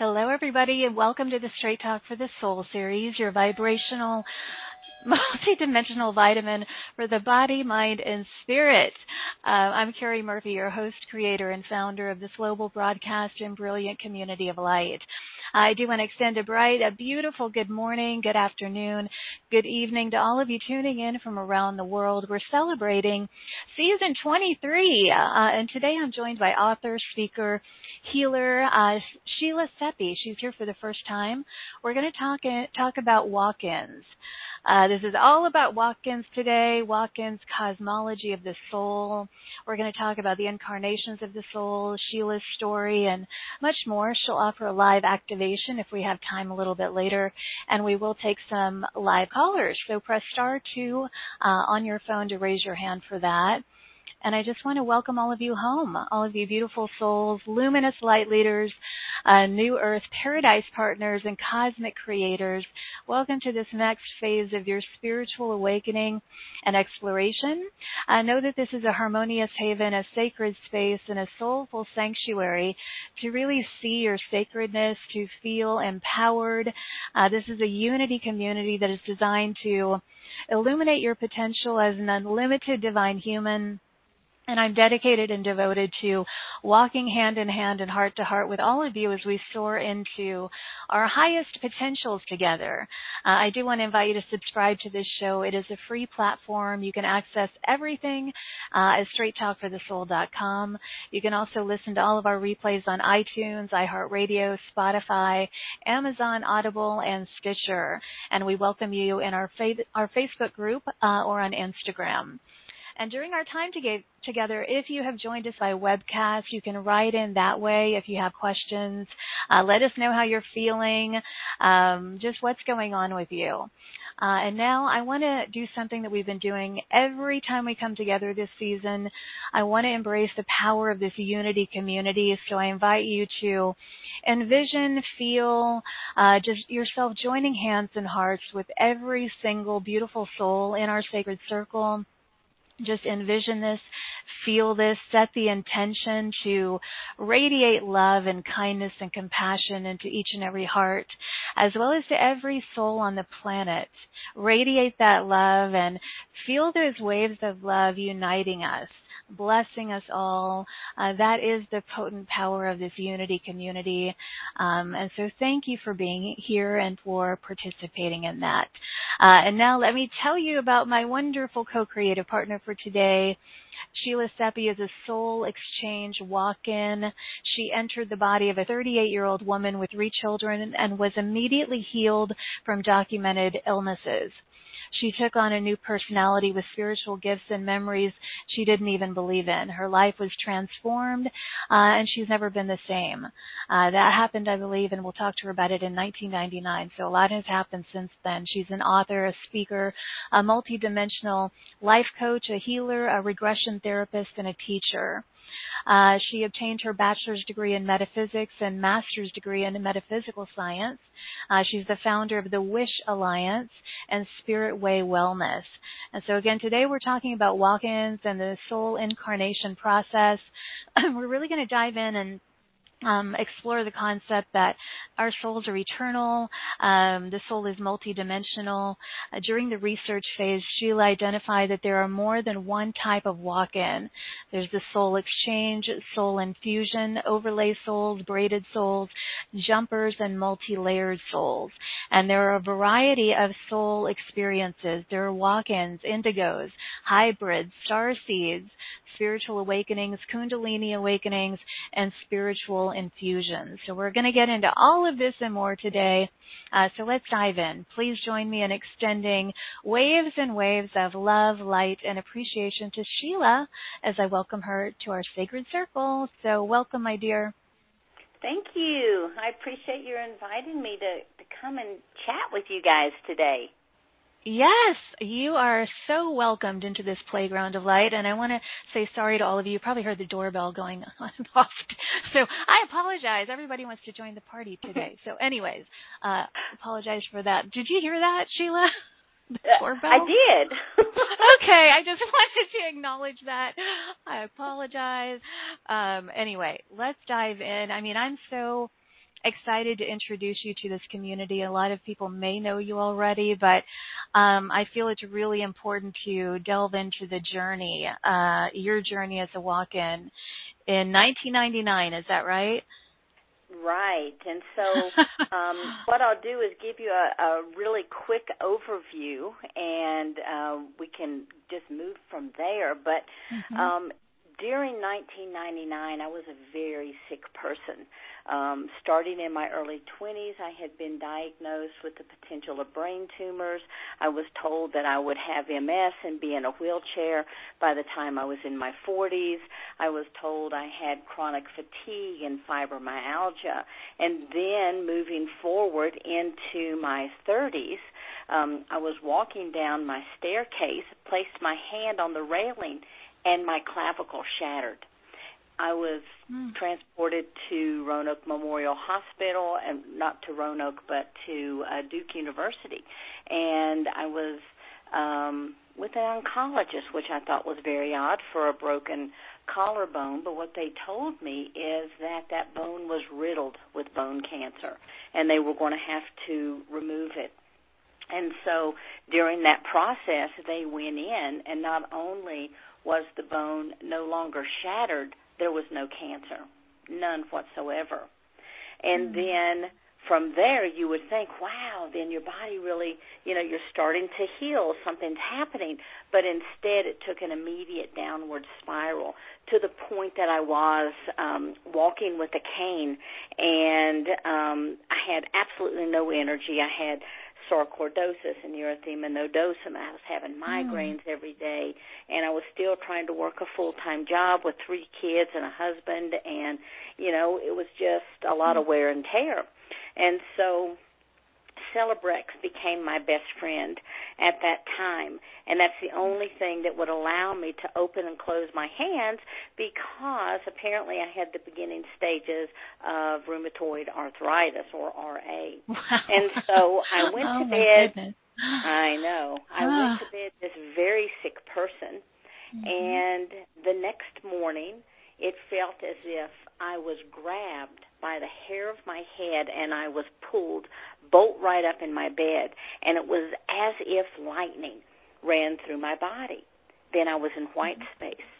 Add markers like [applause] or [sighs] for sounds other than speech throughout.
Hello, everybody, and welcome to the Straight Talk for the Soul series, your vibrational, [laughs] multi-dimensional vitamin for the body, mind, and spirit. Uh, I'm Cari Murphy, your host, creator, and founder of this global broadcast and brilliant community of light. I do want to extend a bright, a beautiful good morning, good afternoon, good evening to all of you tuning in from around the world. We're celebrating season 23, uh, and today I'm joined by author, speaker, healer uh, Sheila Seppi. She's here for the first time. We're going to talk talk about walk-ins. Uh, this is all about walk-ins today, walk-ins cosmology of the soul. We're going to talk about the incarnations of the soul, Sheila's story, and much more. She'll offer a live activation if we have time a little bit later, and we will take some live callers. So press star two uh, on your phone to raise your hand for that. And I just want to welcome all of you home, all of you beautiful souls, luminous light leaders, uh, new earth paradise partners, and cosmic creators. Welcome to this next phase of your spiritual awakening and exploration. I know that this is a harmonious haven, a sacred space, and a soulful sanctuary to really see your sacredness, to feel empowered. Uh, this is a unity community that is designed to illuminate your potential as an unlimited divine human and I'm dedicated and devoted to walking hand in hand and heart to heart with all of you as we soar into our highest potentials together. Uh, I do want to invite you to subscribe to this show. It is a free platform. You can access everything uh, at straighttalkforthesoul.com. You can also listen to all of our replays on iTunes, iHeartRadio, Spotify, Amazon, Audible, and Stitcher. And we welcome you in our, fa- our Facebook group uh, or on Instagram. And during our time to together, if you have joined us by webcast, you can write in that way if you have questions. Uh, let us know how you're feeling, um, just what's going on with you. Uh, and now I want to do something that we've been doing every time we come together this season. I want to embrace the power of this unity community. So I invite you to envision, feel, uh, just yourself joining hands and hearts with every single beautiful soul in our sacred circle just envision this, feel this, set the intention to radiate love and kindness and compassion into each and every heart, as well as to every soul on the planet. Radiate that love and feel those waves of love uniting us blessing us all. Uh, that is the potent power of this unity community. Um, and so thank you for being here and for participating in that. Uh, and now let me tell you about my wonderful co-creative partner for today. Sheila Seppi is a soul exchange walk-in. She entered the body of a 38-year-old woman with three children and was immediately healed from documented illnesses. She took on a new personality with spiritual gifts and memories she didn't even believe in. Her life was transformed, uh, and she's never been the same. Uh, that happened, I believe, and we'll talk to her about it in 1999. So a lot has happened since then. She's an author, a speaker, a multidimensional life coach, a healer, a regression therapist, and a teacher. Uh, she obtained her bachelor's degree in metaphysics and master's degree in metaphysical science. Uh, she's the founder of the Wish Alliance and Spirit Way Wellness. And so again, today we're talking about walk-ins and the soul incarnation process. [clears throat] we're really going to dive in and um, explore the concept that our souls are eternal, um, the soul is multidimensional. Uh, during the research phase, Sheila identified that there are more than one type of walk-in. There's the soul exchange, soul infusion, overlay souls, braided souls, jumpers, and multi-layered souls. And there are a variety of soul experiences. There are walk-ins, indigos, hybrids, star seeds, spiritual awakenings, kundalini awakenings, and spiritual infusions. So we're going to get into all of this and more today. Uh, so let's dive in. Please join me in extending waves and waves of love, light, and appreciation to Sheila as I welcome her to our sacred circle. So welcome, my dear. Thank you. I appreciate you inviting me to, to come and chat with you guys today. Yes, you are so welcomed into this playground of light, and I want to say sorry to all of you. You probably heard the doorbell going [laughs] off, so I apologize. Everybody wants to join the party today. So, anyways, uh, apologize for that. Did you hear that, Sheila? The doorbell? I did. [laughs] [laughs] okay, I just wanted to acknowledge that. I apologize. Um, anyway, let's dive in. I mean, I'm so excited to introduce you to this community. A lot of people may know you already, but um, I feel it's really important to delve into the journey, uh, your journey as a walk-in in 1999. Is that right? Right. And so, [laughs] um, what I'll do is give you a, a really quick overview, and uh, we can just move from there. But mm-hmm. um, during 1999, I was a very sick person. Um, starting in my early 20s, I had been diagnosed with the potential of brain tumors. I was told that I would have MS and be in a wheelchair by the time I was in my 40s. I was told I had chronic fatigue and fibromyalgia. And then moving forward into my 30s, um, I was walking down my staircase, placed my hand on the railing, and my clavicle shattered. I was mm. transported to Roanoke Memorial Hospital, and not to Roanoke, but to uh, Duke University, and I was um, with an oncologist, which I thought was very odd for a broken collarbone. But what they told me is that that bone was riddled with bone cancer, and they were going to have to remove it. And so during that process, they went in, and not only was the bone no longer shattered, there was no cancer, none whatsoever. And mm. then from there you would think, wow, then your body really, you know, you're starting to heal, something's happening. But instead it took an immediate downward spiral to the point that I was um walking with a cane and um I had absolutely no energy. I had sarcoidosis and erythema nodosum. I was having hmm. migraines mm. every day, and I was still trying to work a full time job with three kids and a husband, and you know it was just a lot mm. of wear and tear. And so Celebrex became my best friend at that time. And that's the only thing that would allow me to open and close my hands because apparently I had the beginning stages of rheumatoid arthritis or RA. Wow. And so I [laughs] went oh, to bed. Goodness. I know. I went to bed this very sick person. Mm-hmm. And the next morning, it felt as if I was grabbed by the hair of my head and I was pulled bolt right up in my bed, and it was as if lightning ran through my body. Then I was in white mm-hmm. space.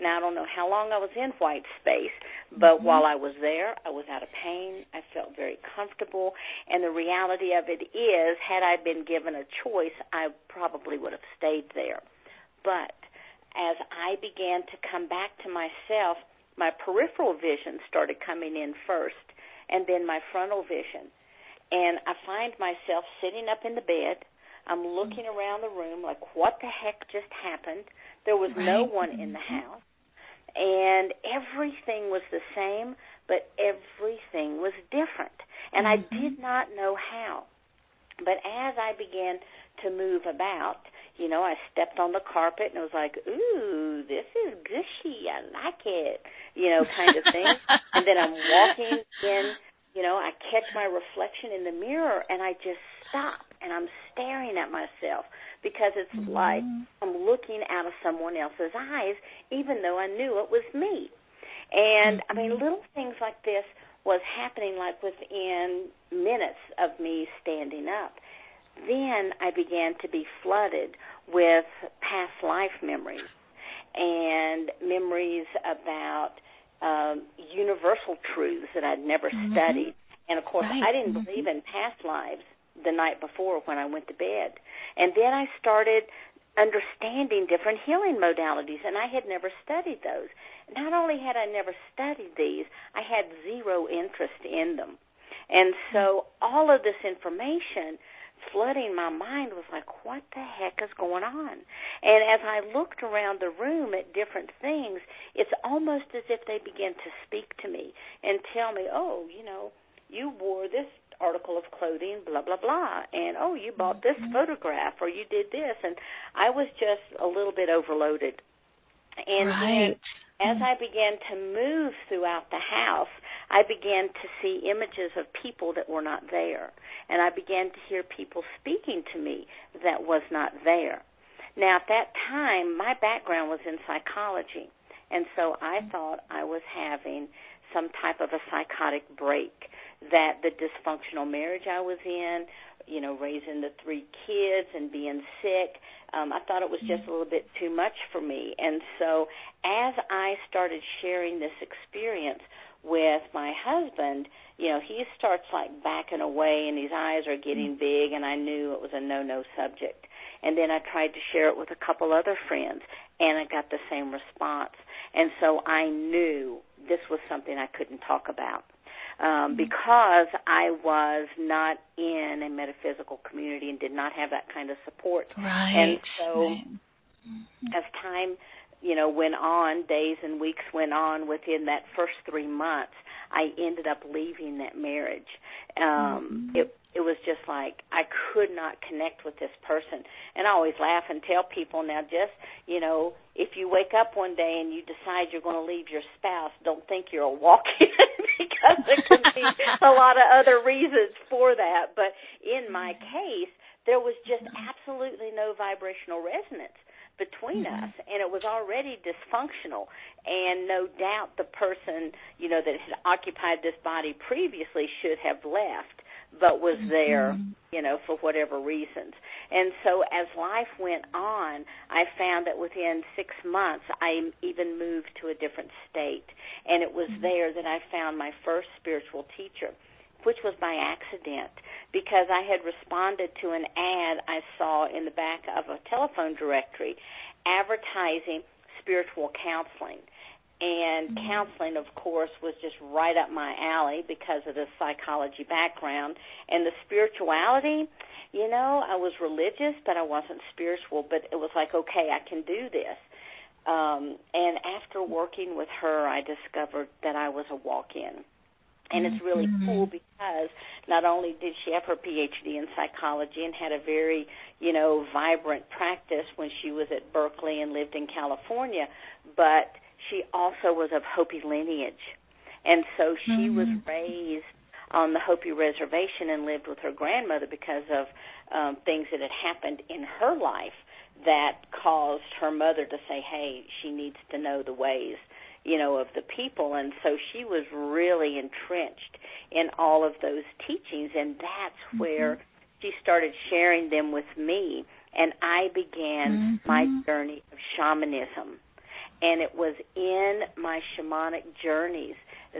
Now I don't know how long I was in white space, but mm-hmm. while I was there, I was out of pain. I felt very comfortable, and the reality of it is, had I been given a choice, I probably would have stayed there. But as I began to come back to myself, my peripheral vision started coming in first, and then my frontal vision and I find myself sitting up in the bed. I'm looking around the room like, what the heck just happened? There was right. no one in the mm-hmm. house. And everything was the same, but everything was different. And mm-hmm. I did not know how. But as I began to move about, you know, I stepped on the carpet and I was like, ooh, this is gushy. I like it, you know, kind of thing. [laughs] and then I'm walking in you know, I catch my reflection in the mirror and I just stop and I'm staring at myself because it's mm-hmm. like I'm looking out of someone else's eyes, even though I knew it was me. And mm-hmm. I mean, mm-hmm. little things like this was happening like within minutes of me standing up. Then I began to be flooded with past life memories and memories about um, universal truths that I'd never mm-hmm. studied. And of course, right. I didn't mm-hmm. believe in past lives the night before when I went to bed. And then I started understanding different healing modalities, and I had never studied those. Not only had I never studied these, I had zero interest in them. And so all of this information flooding my mind was like, what the heck is going on? And as I looked around the room at different things, it's almost as if they began to speak to me and tell me, oh, you know, you wore this article of clothing, blah, blah, blah. And, oh, you bought this mm-hmm. photograph or you did this. And I was just a little bit overloaded. And right. As mm-hmm. I began to move throughout the house, I began to see images of people that were not there. And I began to hear people speaking to me that was not there. Now, at that time, my background was in psychology. And so I mm-hmm. thought I was having some type of a psychotic break that the dysfunctional marriage I was in, you know, raising the three kids and being sick, um, I thought it was just a little bit too much for me. And so as I started sharing this experience with my husband, you know, he starts like backing away and his eyes are getting big and I knew it was a no-no subject. And then I tried to share it with a couple other friends and I got the same response. And so I knew this was something I couldn't talk about um, because I was not in a metaphysical community and did not have that kind of support. Right. And so, right. as time, you know, went on, days and weeks went on. Within that first three months, I ended up leaving that marriage. Um, mm-hmm. It it was just like I could not connect with this person. And I always laugh and tell people now just, you know, if you wake up one day and you decide you're going to leave your spouse, don't think you're a walk-in [laughs] [laughs] because there could be a lot of other reasons for that. But in my case, there was just absolutely no vibrational resonance between mm-hmm. us and it was already dysfunctional and no doubt the person you know that had occupied this body previously should have left but was there, mm-hmm. you know, for whatever reasons. And so as life went on, I found that within six months, I even moved to a different state. And it was mm-hmm. there that I found my first spiritual teacher, which was by accident because I had responded to an ad I saw in the back of a telephone directory advertising spiritual counseling and counseling of course was just right up my alley because of the psychology background. And the spirituality you know i was religious but i wasn't spiritual. But it was like okay i can do this. Um and after working with her i discovered that i was a walk in and it's really mm-hmm. cool because not only did she have her phd in psychology and had a very you know vibrant practice when she was at berkeley and lived in california but she also was of Hopi lineage. And so she mm-hmm. was raised on the Hopi reservation and lived with her grandmother because of um, things that had happened in her life that caused her mother to say, hey, she needs to know the ways, you know, of the people. And so she was really entrenched in all of those teachings, and that's mm-hmm. where she started sharing them with me. And I began mm-hmm. my journey of shamanism and it was in my shamanic journeys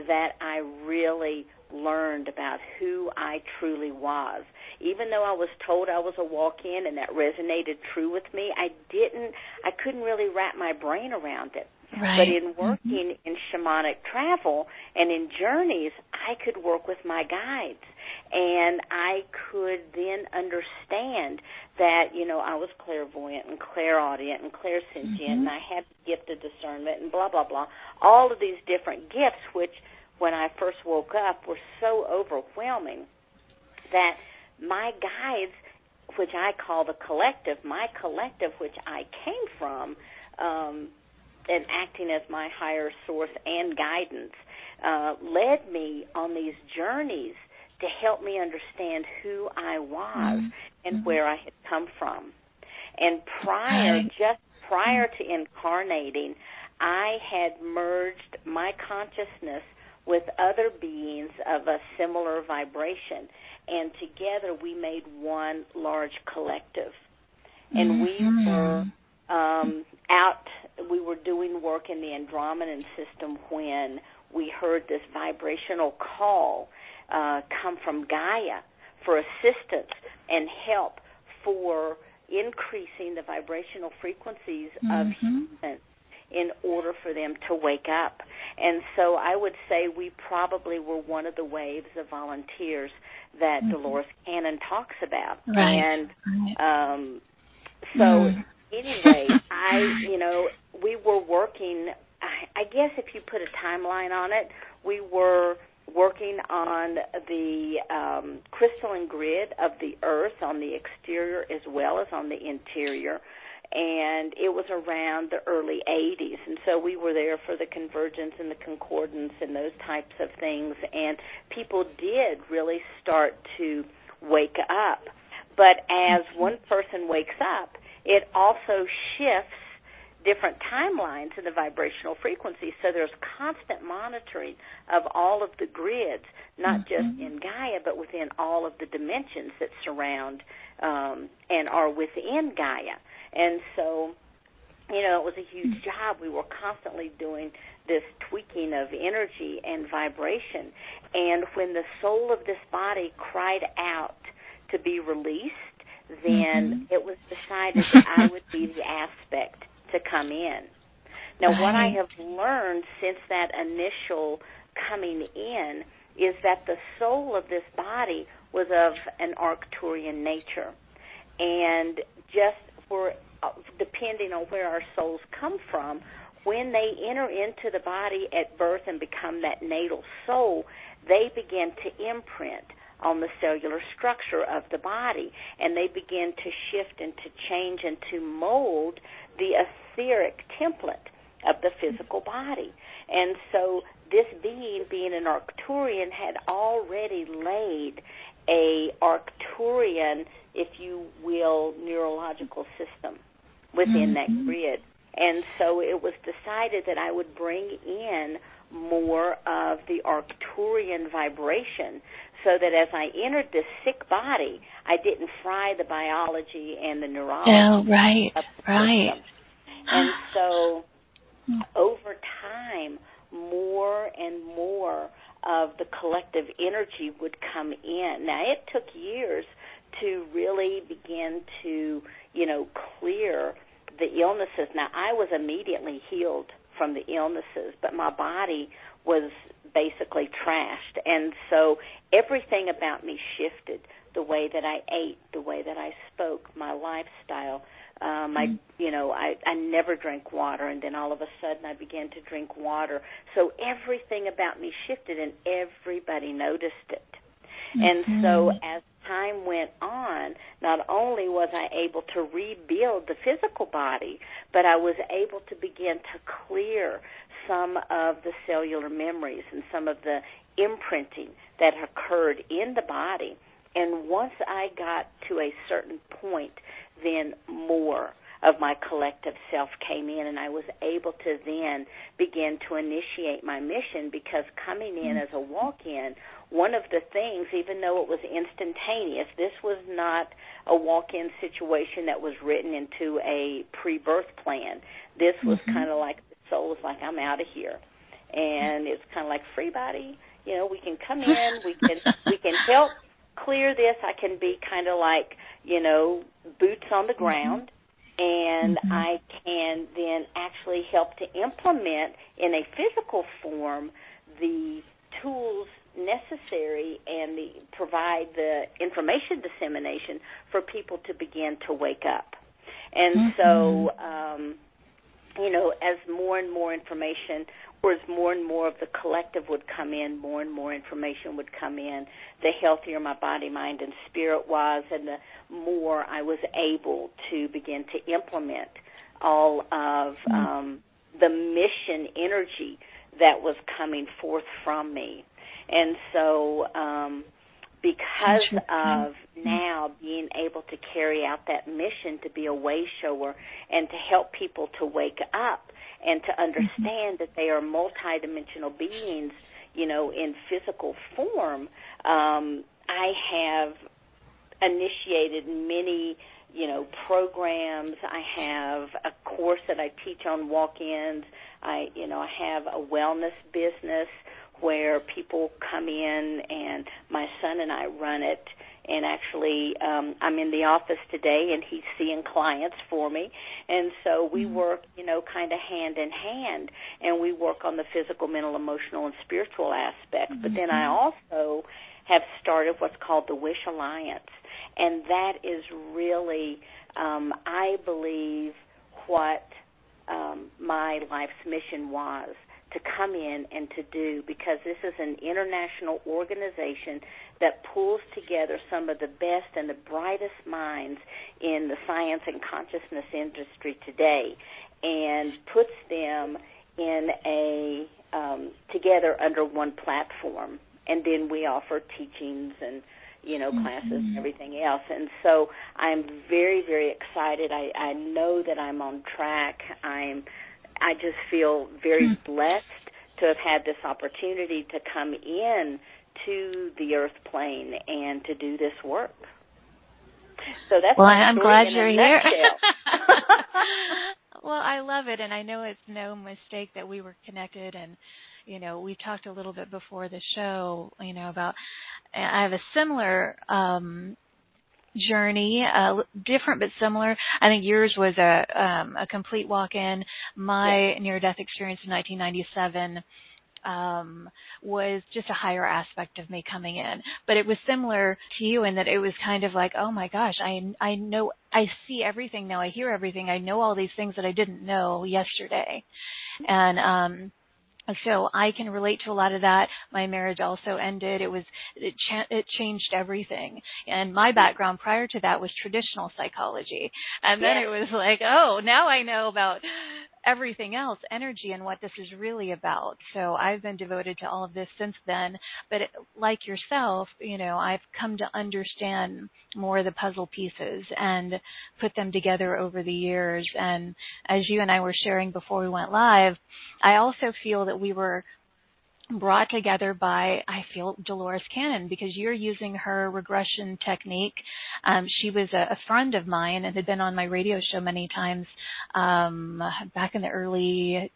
that I really learned about who I truly was. Even though I was told I was a walk-in and that resonated true with me, I didn't I couldn't really wrap my brain around it. Right. But in working mm-hmm. in shamanic travel and in journeys, I could work with my guides and I could then understand that you know I was clairvoyant and clairaudient and clairsentient, mm-hmm. and I had the gift of discernment and blah blah blah. All of these different gifts, which when I first woke up were so overwhelming that my guides, which I call the collective, my collective, which I came from. Um, and acting as my higher source and guidance uh, led me on these journeys to help me understand who I was mm-hmm. and mm-hmm. where I had come from. And prior, okay. just prior to incarnating, I had merged my consciousness with other beings of a similar vibration, and together we made one large collective. And we mm-hmm. were um, out, we were doing work in the Andromedan system when we heard this vibrational call uh, come from Gaia for assistance and help for increasing the vibrational frequencies mm-hmm. of humans in order for them to wake up. And so I would say we probably were one of the waves of volunteers that mm-hmm. Dolores Cannon talks about. Right. And um so mm. Anyway, [laughs] I you know, we were working I, I guess if you put a timeline on it, we were working on the um, crystalline grid of the Earth on the exterior as well as on the interior. And it was around the early 80s. And so we were there for the convergence and the concordance and those types of things. And people did really start to wake up. But as one person wakes up, it also shifts different timelines in the vibrational frequency. So there's constant monitoring of all of the grids, not mm-hmm. just in Gaia, but within all of the dimensions that surround um, and are within Gaia. And so, you know, it was a huge mm-hmm. job. We were constantly doing this tweaking of energy and vibration. And when the soul of this body cried out to be released, then mm-hmm. it was decided [laughs] that I would be the aspect to come in. Now, right. what I have learned since that initial coming in is that the soul of this body was of an Arcturian nature. And just for uh, depending on where our souls come from, when they enter into the body at birth and become that natal soul, they begin to imprint on the cellular structure of the body and they begin to shift and to change and to mold the etheric template of the physical body. And so this being, being an Arcturian, had already laid a Arcturian, if you will, neurological system within mm-hmm. that grid. And so it was decided that I would bring in more of the Arcturian vibration so that as I entered this sick body, I didn't fry the biology and the neurology. Oh, right, right. And [gasps] so hmm. over time, more and more of the collective energy would come in. Now, it took years to really begin to, you know, clear the illnesses. Now, I was immediately healed from the illnesses, but my body was basically trashed. And so everything about me shifted the way that I ate, the way that I spoke, my lifestyle. Um, I, you know, I, I never drank water, and then all of a sudden I began to drink water. So everything about me shifted, and everybody noticed it. Mm-hmm. And so as time went on, not only was I able to rebuild the physical body, but I was able to begin to clear some of the cellular memories and some of the imprinting that occurred in the body. And once I got to a certain point, then more of my collective self came in, and I was able to then begin to initiate my mission because coming in as a walk in, one of the things, even though it was instantaneous, this was not a walk in situation that was written into a pre birth plan. This was mm-hmm. kind of like the soul was like, I'm out of here. And it's kind of like free body, you know, we can come [laughs] in, we can we can help clear this. I can be kind of like, you know, boots on the mm-hmm. And mm-hmm. I can then actually help to implement in a physical form the tools necessary and the, provide the information dissemination for people to begin to wake up. And mm-hmm. so, um, you know, as more and more information as more and more of the collective would come in, more and more information would come in, the healthier my body, mind, and spirit was, and the more I was able to begin to implement all of mm-hmm. um, the mission energy that was coming forth from me. And so, um, because of now being able to carry out that mission to be a way shower and to help people to wake up and to understand that they are multidimensional beings, you know, in physical form, um, I have initiated many you know programs. I have a course that i teach on walk-ins. I you know i have a wellness business where people come in and my son and i run it and actually um I'm in the office today and he's seeing clients for me and so we mm-hmm. work you know kind of hand in hand and we work on the physical mental emotional and spiritual aspects mm-hmm. but then I mm-hmm. also have started what's called the Wish Alliance and that is really um I believe what um my life's mission was to come in and to do because this is an international organization that pulls together some of the best and the brightest minds in the science and consciousness industry today and puts them in a um, together under one platform and then we offer teachings and you know classes mm-hmm. and everything else and so i'm very very excited i i know that i'm on track i'm i just feel very mm-hmm. blessed to have had this opportunity to come in to the earth plane and to do this work so that's well i'm glad you're here [laughs] well i love it and i know it's no mistake that we were connected and you know, we talked a little bit before the show, you know, about I have a similar um journey, uh, different but similar. I think yours was a um, a complete walk-in. My near-death experience in 1997 um, was just a higher aspect of me coming in. But it was similar to you in that it was kind of like, oh my gosh, I I know I see everything now. I hear everything. I know all these things that I didn't know yesterday, and um, so I can relate to a lot of that. My marriage also ended. It was it, cha- it changed everything. And my background prior to that was traditional psychology. And then it was like, oh, now I know about everything else, energy and what this is really about. So I've been devoted to all of this since then. But it, like yourself, you know, I've come to understand more of the puzzle pieces and put them together over the years. And as you and I were sharing before we went live, I also feel that we were brought together by I feel Dolores Cannon because you're using her regression technique. Um, she was a, a, friend of mine and had been on my radio show many times um, back in the early.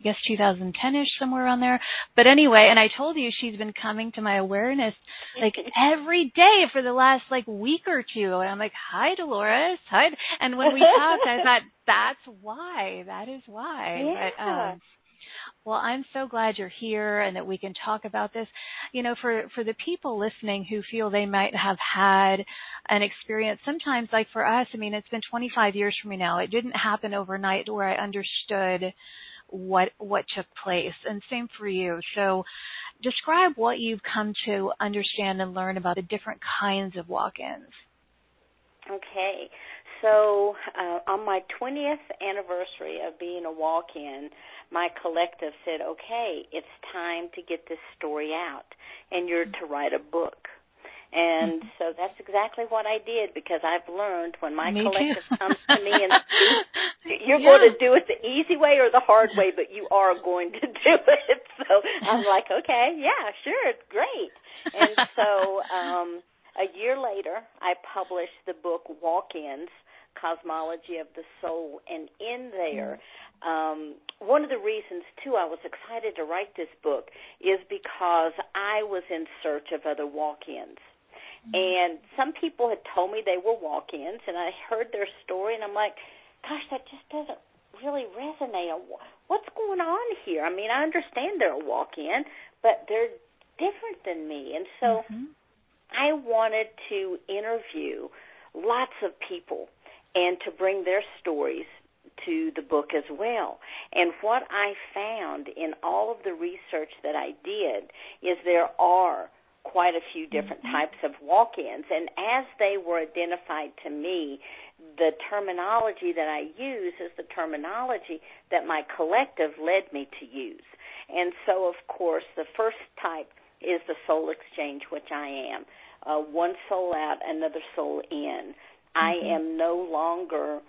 I guess 2010ish somewhere around there. But anyway, and I told you she's been coming to my awareness like [laughs] every day for the last like week or two. And I'm like, "Hi Dolores." Hi. And when we talked, I thought [laughs] that's why. That is why. Yeah. But um well, I'm so glad you're here and that we can talk about this. You know, for for the people listening who feel they might have had an experience, sometimes like for us, I mean, it's been 25 years for me now. It didn't happen overnight where I understood what what took place, and same for you. So, describe what you've come to understand and learn about the different kinds of walk-ins. Okay. So, uh, on my 20th anniversary of being a walk in, my collective said, okay, it's time to get this story out, and you're to write a book. And mm-hmm. so that's exactly what I did because I've learned when my me collective comes to me and speaks, [laughs] you're yeah. going to do it the easy way or the hard way, but you are going to [laughs] do it. [laughs] So I'm like, okay, yeah, sure, it's great. And so um, a year later, I published the book Walk-ins, Cosmology of the Soul, and in there, mm-hmm um, one of the reasons too I was excited to write this book is because I was in search of other walk-ins. And some people had told me they were walk-ins and I heard their story and I'm like, gosh, that just doesn't really resonate. What's going on here? I mean, I understand they're a walk-in, but they're different than me. And so mm-hmm. I wanted to interview lots of people and to bring their stories to the book as well. And what I found in all of the research that I did is there are quite a few different mm-hmm. types of walk-ins and as they were identified to me the terminology that I use is the terminology that my collective led me to use. And so of course the first type is the soul exchange which I am. Uh, one soul out, another soul in. Mm-hmm. I am no longer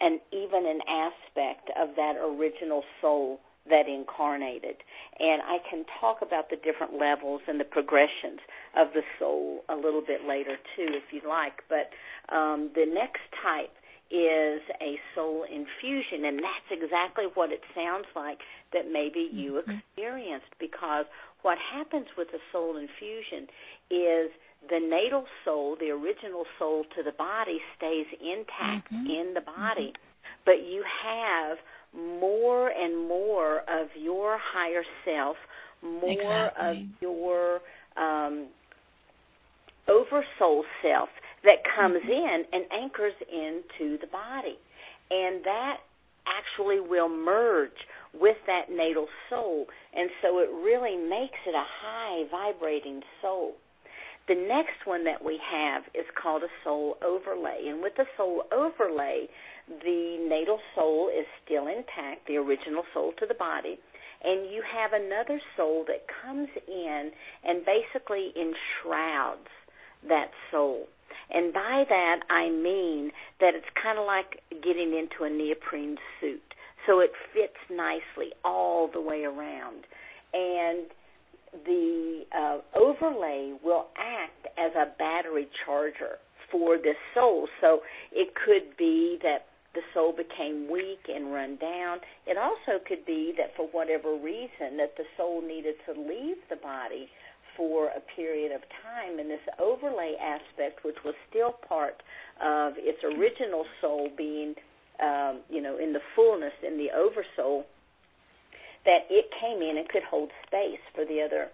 and even an aspect of that original soul that incarnated. And I can talk about the different levels and the progressions of the soul a little bit later too, if you like. But um, the next type is a soul infusion, and that's exactly what it sounds like that maybe you mm-hmm. experienced. Because what happens with a soul infusion is the natal soul, the original soul to the body stays intact mm-hmm. in the body, mm-hmm. but you have more and more of your higher self, more exactly. of your um, over soul self that comes mm-hmm. in and anchors into the body. And that actually will merge with that natal soul. And so it really makes it a high vibrating soul. The next one that we have is called a soul overlay. And with the soul overlay, the natal soul is still intact, the original soul to the body, and you have another soul that comes in and basically enshrouds that soul. And by that I mean that it's kind of like getting into a neoprene suit. So it fits nicely all the way around. And the uh, overlay will act as a battery charger for this soul. So it could be that the soul became weak and run down. It also could be that for whatever reason that the soul needed to leave the body for a period of time and this overlay aspect which was still part of its original soul being um, you know in the fullness in the oversoul that it came in and could hold space for the other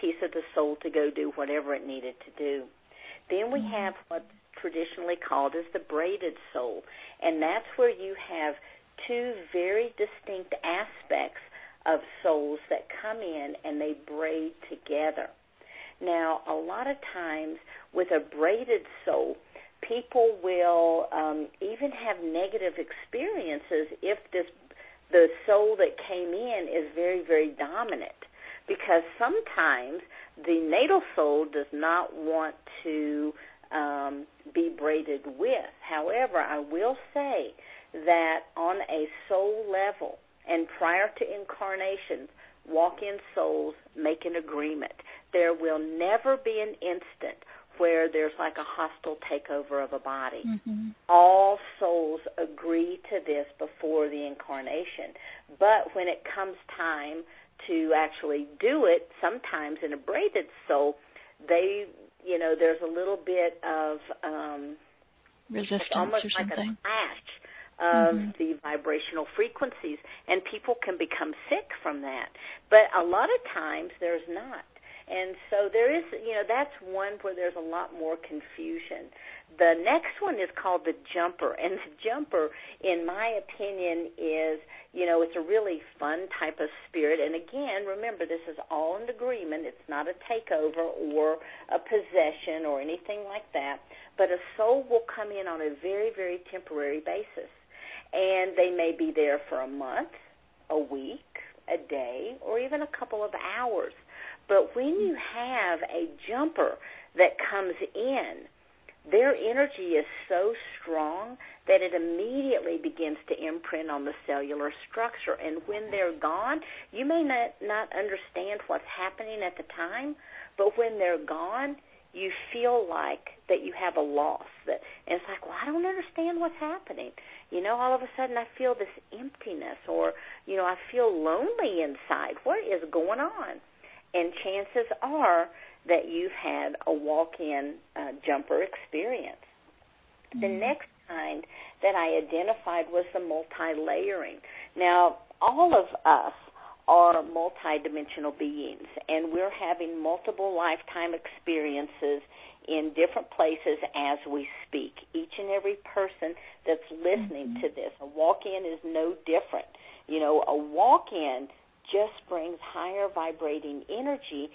piece of the soul to go do whatever it needed to do then we mm-hmm. have what's traditionally called as the braided soul and that's where you have two very distinct aspects of souls that come in and they braid together. Now, a lot of times with a braided soul, people will um, even have negative experiences if this the soul that came in is very very dominant. Because sometimes the natal soul does not want to braided with. However, I will say that on a soul level and prior to incarnation, walk in souls make an agreement. There will never be an instant where there's like a hostile takeover of a body. Mm-hmm. All souls agree to this before the incarnation. But when it comes time to actually do it, sometimes in a braided soul, they, you know, there's a little bit of um resistance almost or like something. a clash of mm-hmm. the vibrational frequencies, and people can become sick from that. But a lot of times there's not. And so there is, you know, that's one where there's a lot more confusion. The next one is called the jumper, and the jumper, in my opinion, is, you know, it's a really fun type of spirit. And again, remember, this is all in agreement. It's not a takeover or a possession or anything like that. But a soul will come in on a very, very temporary basis and they may be there for a month, a week, a day, or even a couple of hours. But when you have a jumper that comes in, their energy is so strong that it immediately begins to imprint on the cellular structure. And when they're gone, you may not, not understand what's happening at the time, but when they're gone, you feel like that you have a loss. That and it's like, well, I don't understand what's happening. You know, all of a sudden I feel this emptiness, or you know, I feel lonely inside. What is going on? And chances are that you've had a walk-in uh, jumper experience. Mm-hmm. The next kind that I identified was the multi-layering. Now, all of us are multidimensional beings, and we're having multiple lifetime experiences in different places as we speak. Each and every person that's listening mm-hmm. to this, a walk in is no different. You know, a walk in just brings higher vibrating energy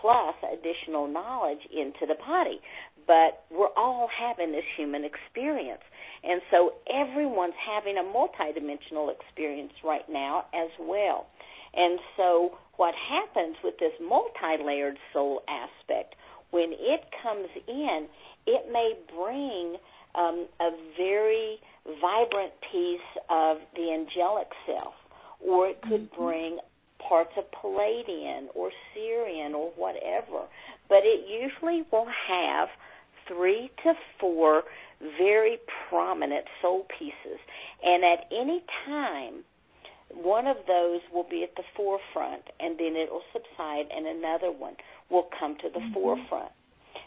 plus additional knowledge into the body. But we're all having this human experience. And so everyone's having a multidimensional experience right now as well. And so what happens with this multi-layered soul aspect, when it comes in, it may bring um, a very vibrant piece of the angelic self, or it could mm-hmm. bring parts of Pleiadian or Sirian or whatever. But it usually will have three to four very prominent soul pieces. And at any time, one of those will be at the forefront and then it will subside and another one will come to the mm-hmm. forefront.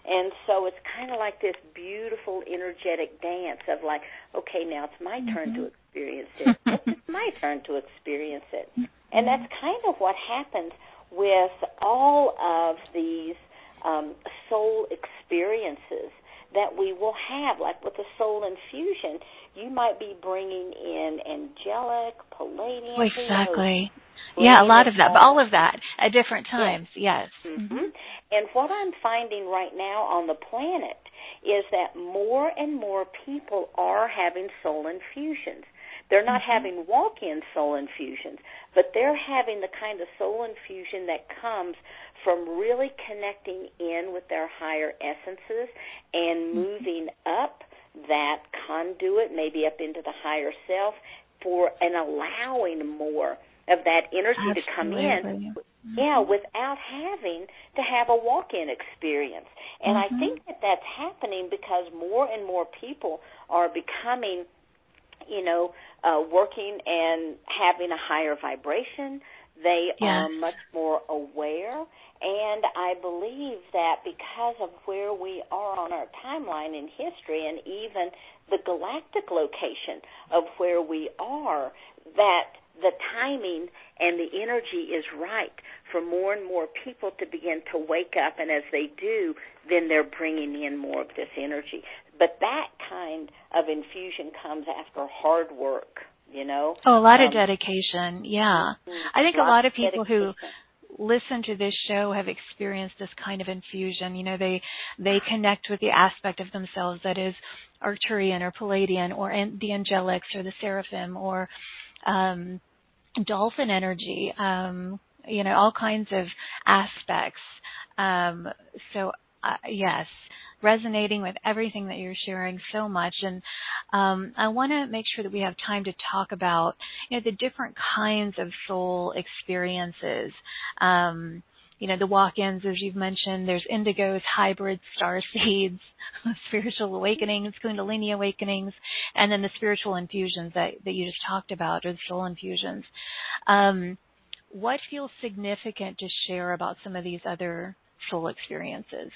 And so it's kind of like this beautiful energetic dance of like, okay, now it's my mm-hmm. turn to mm-hmm. experience it. it's my turn to experience it. And that's kind of what happens with all of these um, soul experiences that we will have, like with the soul infusion you might be bringing in angelic, Pleiadian. Exactly. Yeah, a lot of that, all of that at different times. Yes. yes. Mm-hmm. And what I'm finding right now on the planet is that more and more people are having soul infusions They're not mm-hmm. having walk in soul infusions, but they're having the kind of soul infusion that comes from really connecting in with their higher essences and mm-hmm. moving up that conduit, maybe up into the higher self, for and allowing more of that energy Absolutely. to come in yeah without having to have a walk in experience and mm-hmm. i think that that's happening because more and more people are becoming you know uh working and having a higher vibration they yes. are much more aware and I believe that because of where we are on our timeline in history and even the galactic location of where we are, that the timing and the energy is right for more and more people to begin to wake up. And as they do, then they're bringing in more of this energy. But that kind of infusion comes after hard work, you know? Oh, a lot um, of dedication. Yeah. Mm-hmm. I think a lot of people dedication. who listen to this show have experienced this kind of infusion. You know, they they connect with the aspect of themselves that is Arcturian or Pleiadian or the angelics or the seraphim or um, dolphin energy. Um, you know, all kinds of aspects. Um, so uh, yes, resonating with everything that you're sharing so much. And um, I want to make sure that we have time to talk about you know the different kinds of soul experiences. Um, you know, the walk-ins, as you've mentioned, there's indigos, hybrids, star [laughs] seeds, spiritual awakenings, kundalini awakenings, and then the spiritual infusions that, that you just talked about, or the soul infusions. Um, what feels significant to share about some of these other soul experiences?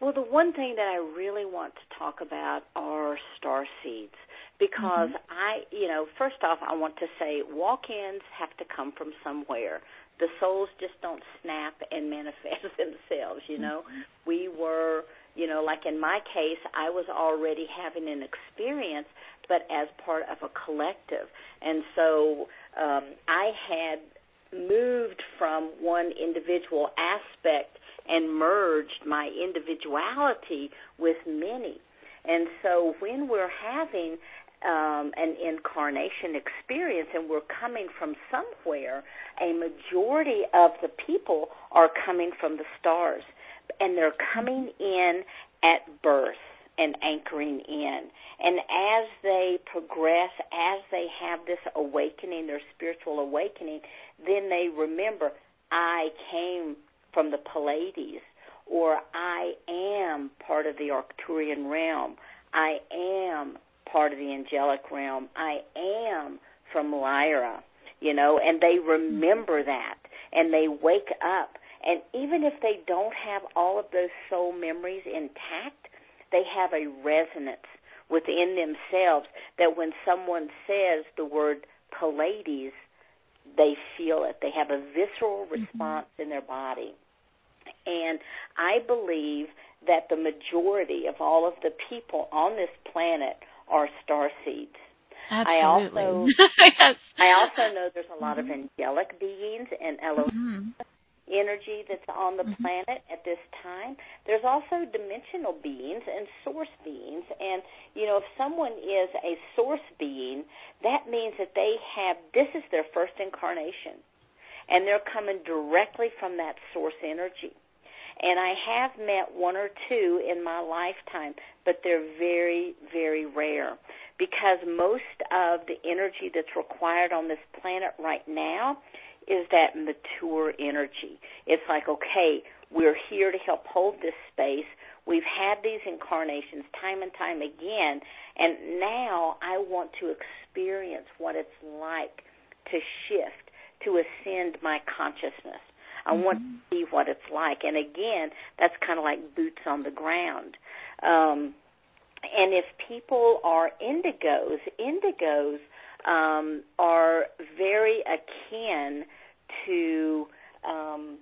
Well, the one thing that I really want to talk about are star seeds because mm-hmm. I, you know, first off, I want to say walk ins have to come from somewhere. The souls just don't snap and [laughs] manifest themselves, you know. Mm-hmm. We were, you know, like in my case, I was already having an experience, but as part of a collective. And so um, I had moved from one individual aspect and merged my individuality with many. And so when we're having um, an incarnation experience and we're coming from somewhere, a majority of the people are coming from the stars. And they're coming in at birth and anchoring in. And as they progress, as they have this awakening, their spiritual awakening, then they remember, I came from the Pleiades, or I am part of the Arcturian realm. I am part of the angelic realm. I am from Lyra, you know, and they remember that and they wake up. And even if they don't have all of those soul memories intact, they have a resonance within themselves that when someone says the word Pleiades, they feel it. They have a visceral mm-hmm. response mm-hmm. in their body. And I believe that the majority of all of the people on this planet are star seeds. Absolutely. I also [laughs] yes. [laughs] I also know there's a lot mm-hmm. of angelic beings and Elohim mm-hmm. energy that's on the mm-hmm. planet at this time. There's also dimensional beings and source beings and you know if someone is a source being, that means that they have this is their first incarnation and they're coming directly from that source energy. And I have met one or two in my lifetime, but they're very, very rare because most of the energy that's required on this planet right now is that mature energy. It's like, okay, we're here to help hold this space. We've had these incarnations time and time again, and now I want to experience what it's like to shift, to ascend my consciousness. I mm-hmm. want to see what it's like. And again, that's kind of like boots on the ground. Um, and if people are indigos, indigos um, are very akin to um,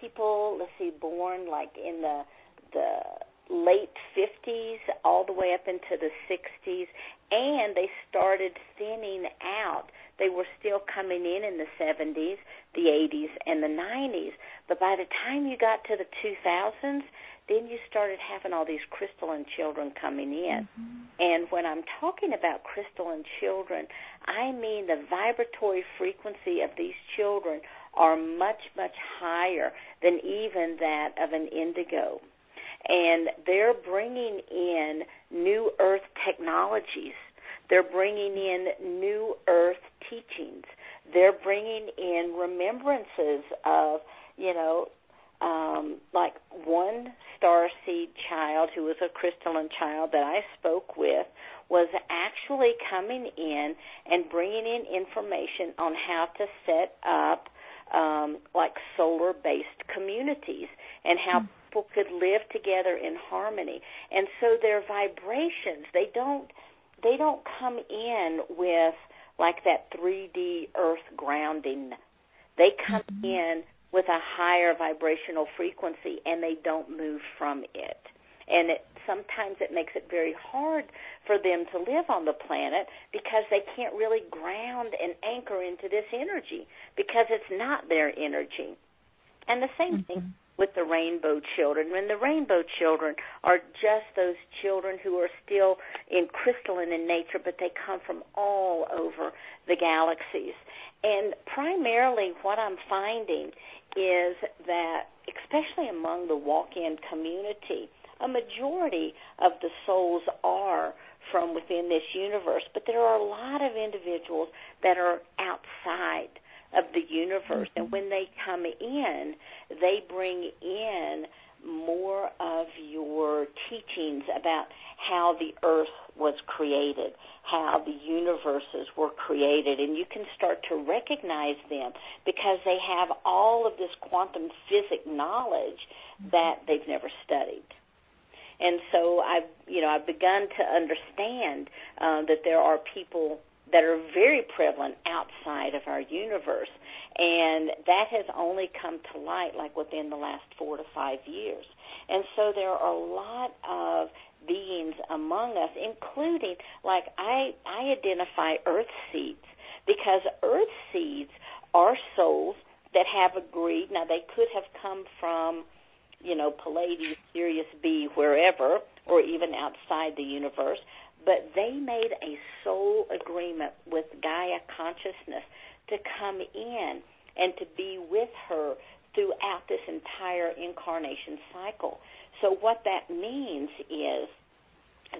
people. Let's see, born like in the the late 50s all the way up into the 60s, and they started thinning out they were still coming in in the 70s, the 80s, and the 90s. But by the time you got to the 2000s, then you started having all these crystalline children coming in. Mm-hmm. And when I'm talking about crystalline children, I mean the vibratory frequency of these children are much, much higher than even that of an indigo. And they're bringing in new earth technologies. They're bringing in new earth teachings. They're bringing in remembrances of, you know, um, like one star seed child who was a crystalline child that I spoke with was actually coming in and bringing in information on how to set up um, like solar based communities and how mm. people could live together in harmony. And so their vibrations, they don't they don't come in with like that 3D earth grounding. They come mm-hmm. in with a higher vibrational frequency and they don't move from it. And it sometimes it makes it very hard for them to live on the planet because they can't really ground and anchor into this energy because it's not their energy. And the same mm-hmm. thing with the rainbow children. When the rainbow children are just those children who are still in crystalline in nature, but they come from all over the galaxies. And primarily, what I'm finding is that, especially among the walk in community, a majority of the souls are from within this universe, but there are a lot of individuals that are outside of the universe. And when they come in, they bring in more of your teachings about how the earth was created, how the universes were created, and you can start to recognize them because they have all of this quantum physics knowledge that they've never studied. And so I've, you know, I've begun to understand uh, that there are people that are very prevalent outside of our universe, and that has only come to light like within the last four to five years. And so there are a lot of beings among us, including like I I identify earth seeds because earth seeds are souls that have agreed. Now they could have come from, you know, Pleiades, Sirius B, wherever, or even outside the universe, but they made a soul agreement with Gaia consciousness to come in and to be with her throughout this entire incarnation cycle. So what that means is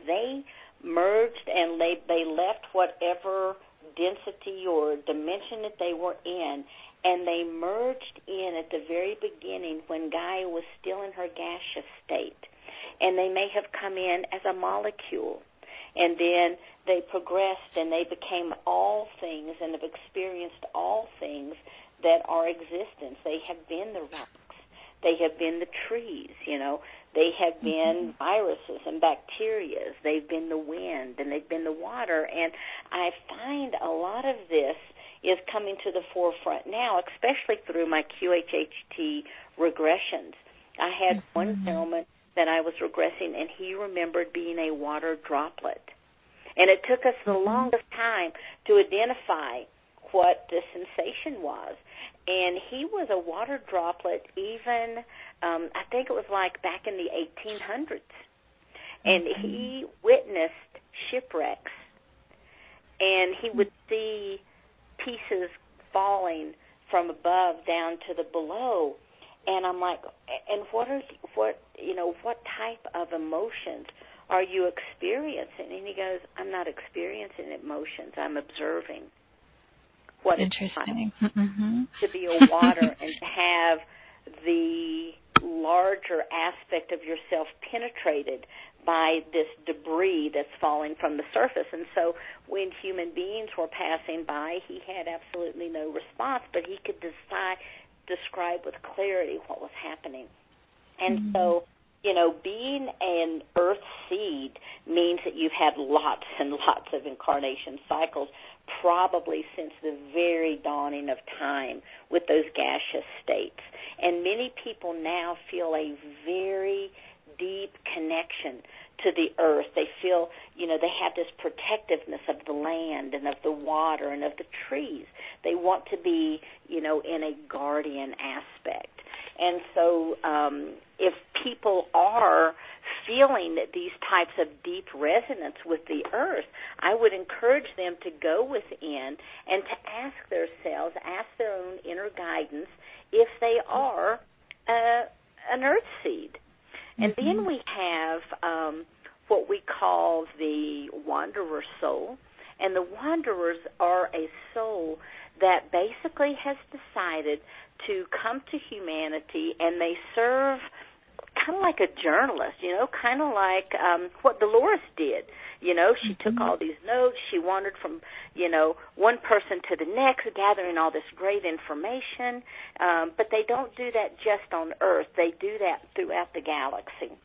they merged and they they left whatever density or dimension that they were in and they merged in at the very beginning when Gaia was still in her gaseous state. And they may have come in as a molecule. And then they progressed and they became all things and have experienced all things that are existence. They have been the rocks. They have been the trees, you know. They have been mm-hmm. viruses and bacteria. They've been the wind and they've been the water. And I find a lot of this is coming to the forefront now, especially through my QHHT regressions. I had mm-hmm. one gentleman that I was regressing, and he remembered being a water droplet. And it took us the longest time to identify what the sensation was. And he was a water droplet even um, I think it was like back in the 1800s, and he witnessed shipwrecks, and he would see pieces falling from above down to the below, and I'm like, and what are what you know what type of emotions are you experiencing? And he goes, I'm not experiencing emotions. I'm observing what Interesting. it's like mm-hmm. to be a water and to have the larger aspect of yourself penetrated by this debris that's falling from the surface. And so when human beings were passing by, he had absolutely no response, but he could decide, describe with clarity what was happening. And mm-hmm. so, you know, being an earth seed means that you've had lots and [laughs] lots of incarnation cycles, probably since the very dawning of time with those gaseous states. And many people now feel a very deep connection to the earth. They feel, you know, they have this protectiveness of the land and of the water and of the trees. They want to be, you know, in a guardian aspect. And so, um, if people are feeling that these types of deep resonance with the earth, I would encourage them to go within and to ask themselves, ask their own inner guidance if they are uh, an earth seed. And mm-hmm. then we have um, what we call the wanderer soul. And the wanderers are a soul that basically has decided to come to humanity and they serve kind of like a journalist, you know, kind of like um what Dolores did. You know, she mm-hmm. took all these notes, she wandered from, you know, one person to the next gathering all this great information. Um but they don't do that just on Earth. They do that throughout the galaxy.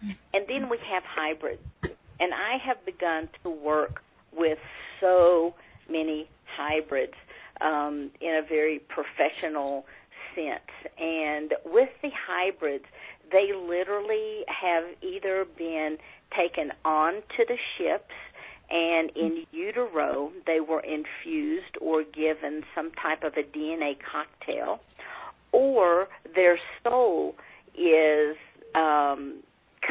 Mm-hmm. And then we have hybrids. And I have begun to work with so many hybrids um, in a very professional sense. And with the hybrids, they literally have either been taken onto the ships and in utero they were infused or given some type of a DNA cocktail, or their soul is um,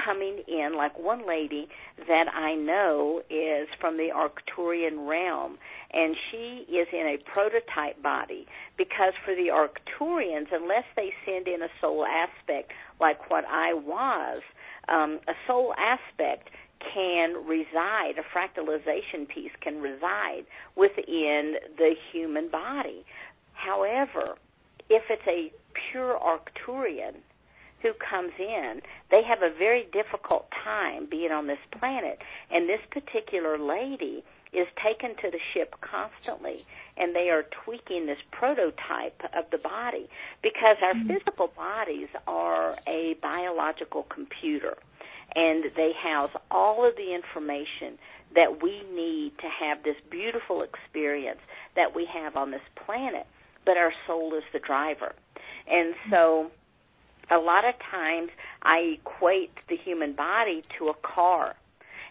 coming in. Like one lady that I know is from the Arcturian realm, and she is in a prototype body because for the Arcturians, unless they send in a soul aspect like what I was, um, a soul aspect can reside, a fractalization piece can reside within the human body. However, if it's a pure Arcturian, who comes in, they have a very difficult time being on this planet. And this particular lady is taken to the ship constantly, and they are tweaking this prototype of the body because our mm-hmm. physical bodies are a biological computer, and they house all of the information that we need to have this beautiful experience that we have on this planet. But our soul is the driver. And so a lot of times I equate the human body to a car.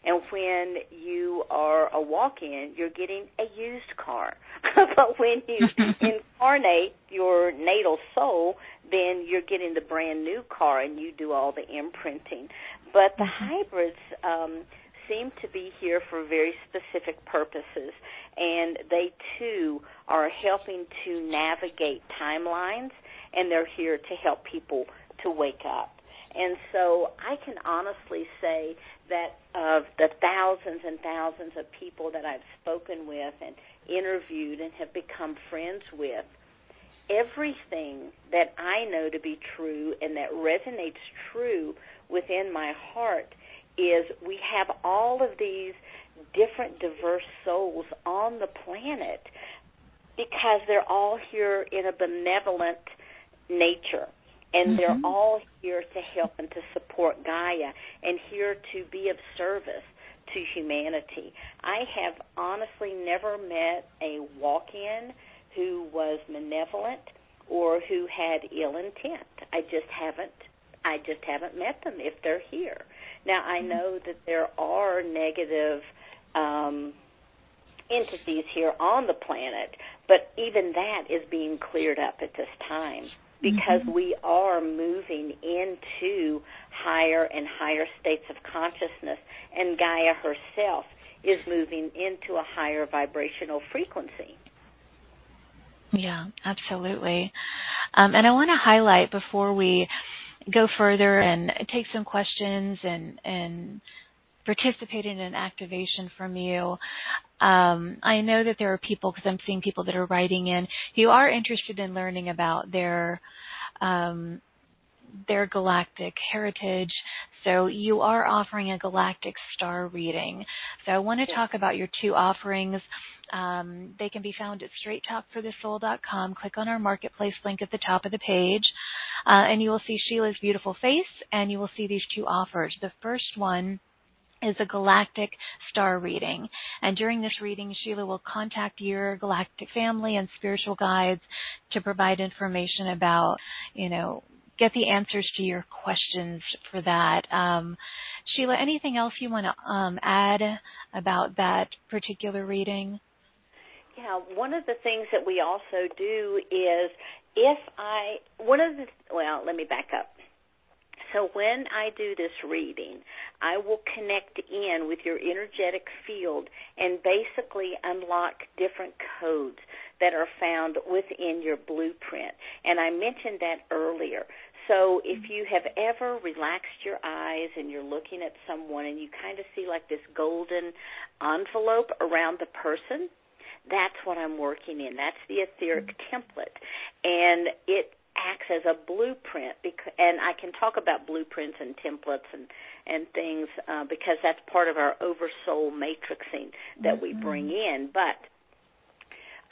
And when you are a walk in, you're getting a used car. [laughs] but when you [laughs] incarnate your natal soul, then you're getting the brand new car and you do all the imprinting. But the mm-hmm. hybrids um, seem to be here for very specific purposes, and they too are helping to navigate timelines, and they're here to help people to wake up. And so I can honestly say that of the thousands and thousands of people that I've spoken with and interviewed and have become friends with, everything that I know to be true and that resonates true within my heart is we have all of these different diverse souls on the planet because they're all here in a benevolent nature and mm-hmm. they're all here to help and to support Gaia and here to be of service to humanity. I have honestly never met a walk in who was malevolent or who had ill intent. I just haven't I just haven't met them if they're here. Now I mm-hmm. know that there are negative um entities here on the planet, but even that is being cleared up at this time because mm-hmm. we are moving into higher and higher states of consciousness, and Gaia herself is moving into a higher vibrational frequency. Yeah, absolutely. Um, and I want to highlight before we go further and take some questions and and participate in an activation from you. Um, I know that there are people, because I'm seeing people that are writing in, who are interested in learning about their um, their galactic heritage. So you are offering a galactic star reading. So I want to talk about your two offerings. Um, they can be found at straighttalkforthesoul.com. Click on our marketplace link at the top of the page, uh, and you will see Sheila's beautiful face, and you will see these two offers. The first one is a galactic star reading. And during this reading, Sheila will contact your galactic family and spiritual guides to provide information about, you know, get the answers to your questions for that. Um, Sheila, anything else you want to um, add about that particular reading? Yeah, one of the things that we also do is if I one of the well, let me back up. So when I do this reading, I will connect in with your energetic field and basically unlock different codes that are found within your blueprint. And I mentioned that earlier. So if you have ever relaxed your eyes and you're looking at someone and you kind of see like this golden envelope around the person, that's what I'm working in. That's the etheric template. And it acts as a blueprint because, and I can talk about blueprints and templates and and things uh, because that's part of our oversoul matrixing that mm-hmm. we bring in. But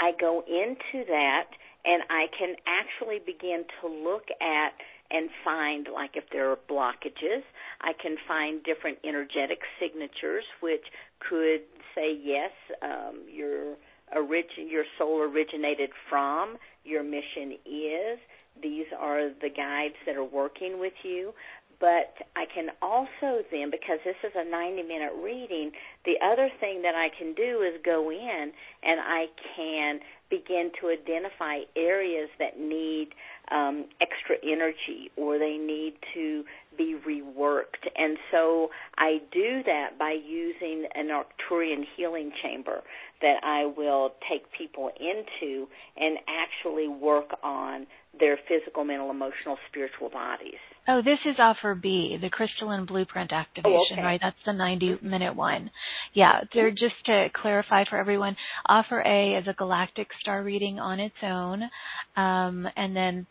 I go into that and I can actually begin to look at and find like if there are blockages i can find different energetic signatures which could say yes um, your origin your soul originated from your mission is these are the guides that are working with you. But I can also then, because this is a 90 minute reading, the other thing that I can do is go in and I can begin to identify areas that need um, extra energy or they need to be reworked. And so I do that by using an Arcturian healing chamber that I will take people into and actually work on their physical, mental, emotional, spiritual bodies. Oh, this is offer B, the crystalline blueprint activation, oh, okay. right? That's the 90 minute one. Yeah, they're just to clarify for everyone, offer A is a galactic star reading on its own. Um, and then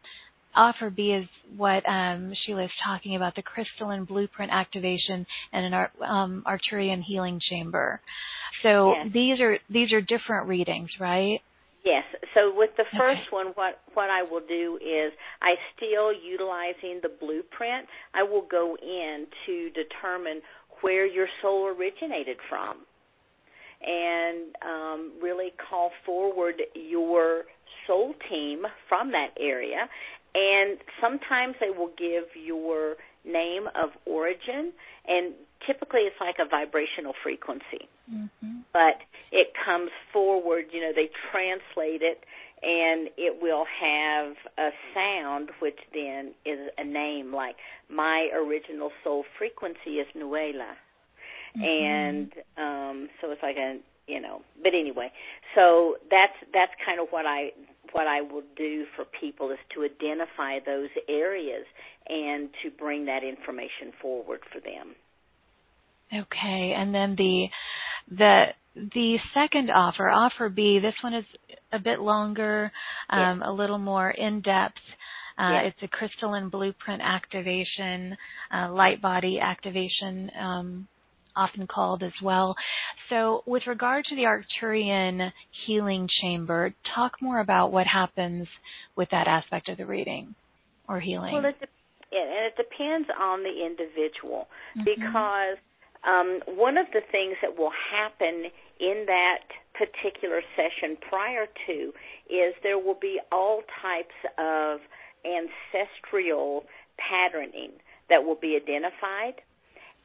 offer B is what um, Sheila is talking about, the crystalline blueprint activation and an um, Arcturian healing chamber. So yes. these are these are different readings, right? Yes. So with the first okay. one, what what I will do is I still utilizing the blueprint. I will go in to determine where your soul originated from, and um, really call forward your soul team from that area. And sometimes they will give your name of origin, and typically it's like a vibrational frequency. Mm-hmm. But it comes forward, you know, they translate it, and it will have a sound, which then is a name. Like my original soul frequency is Nuela, mm-hmm. and um, so it's like a you know. But anyway, so that's that's kind of what I what I will do for people is to identify those areas and to bring that information forward for them. Okay, and then the the the second offer, offer B, this one is a bit longer, um, yes. a little more in depth. Uh, yes. It's a crystalline blueprint activation, uh, light body activation, um, often called as well. So, with regard to the Arcturian healing chamber, talk more about what happens with that aspect of the reading or healing. Well, it, de- and it depends on the individual mm-hmm. because um, one of the things that will happen in that particular session prior to is there will be all types of ancestral patterning that will be identified.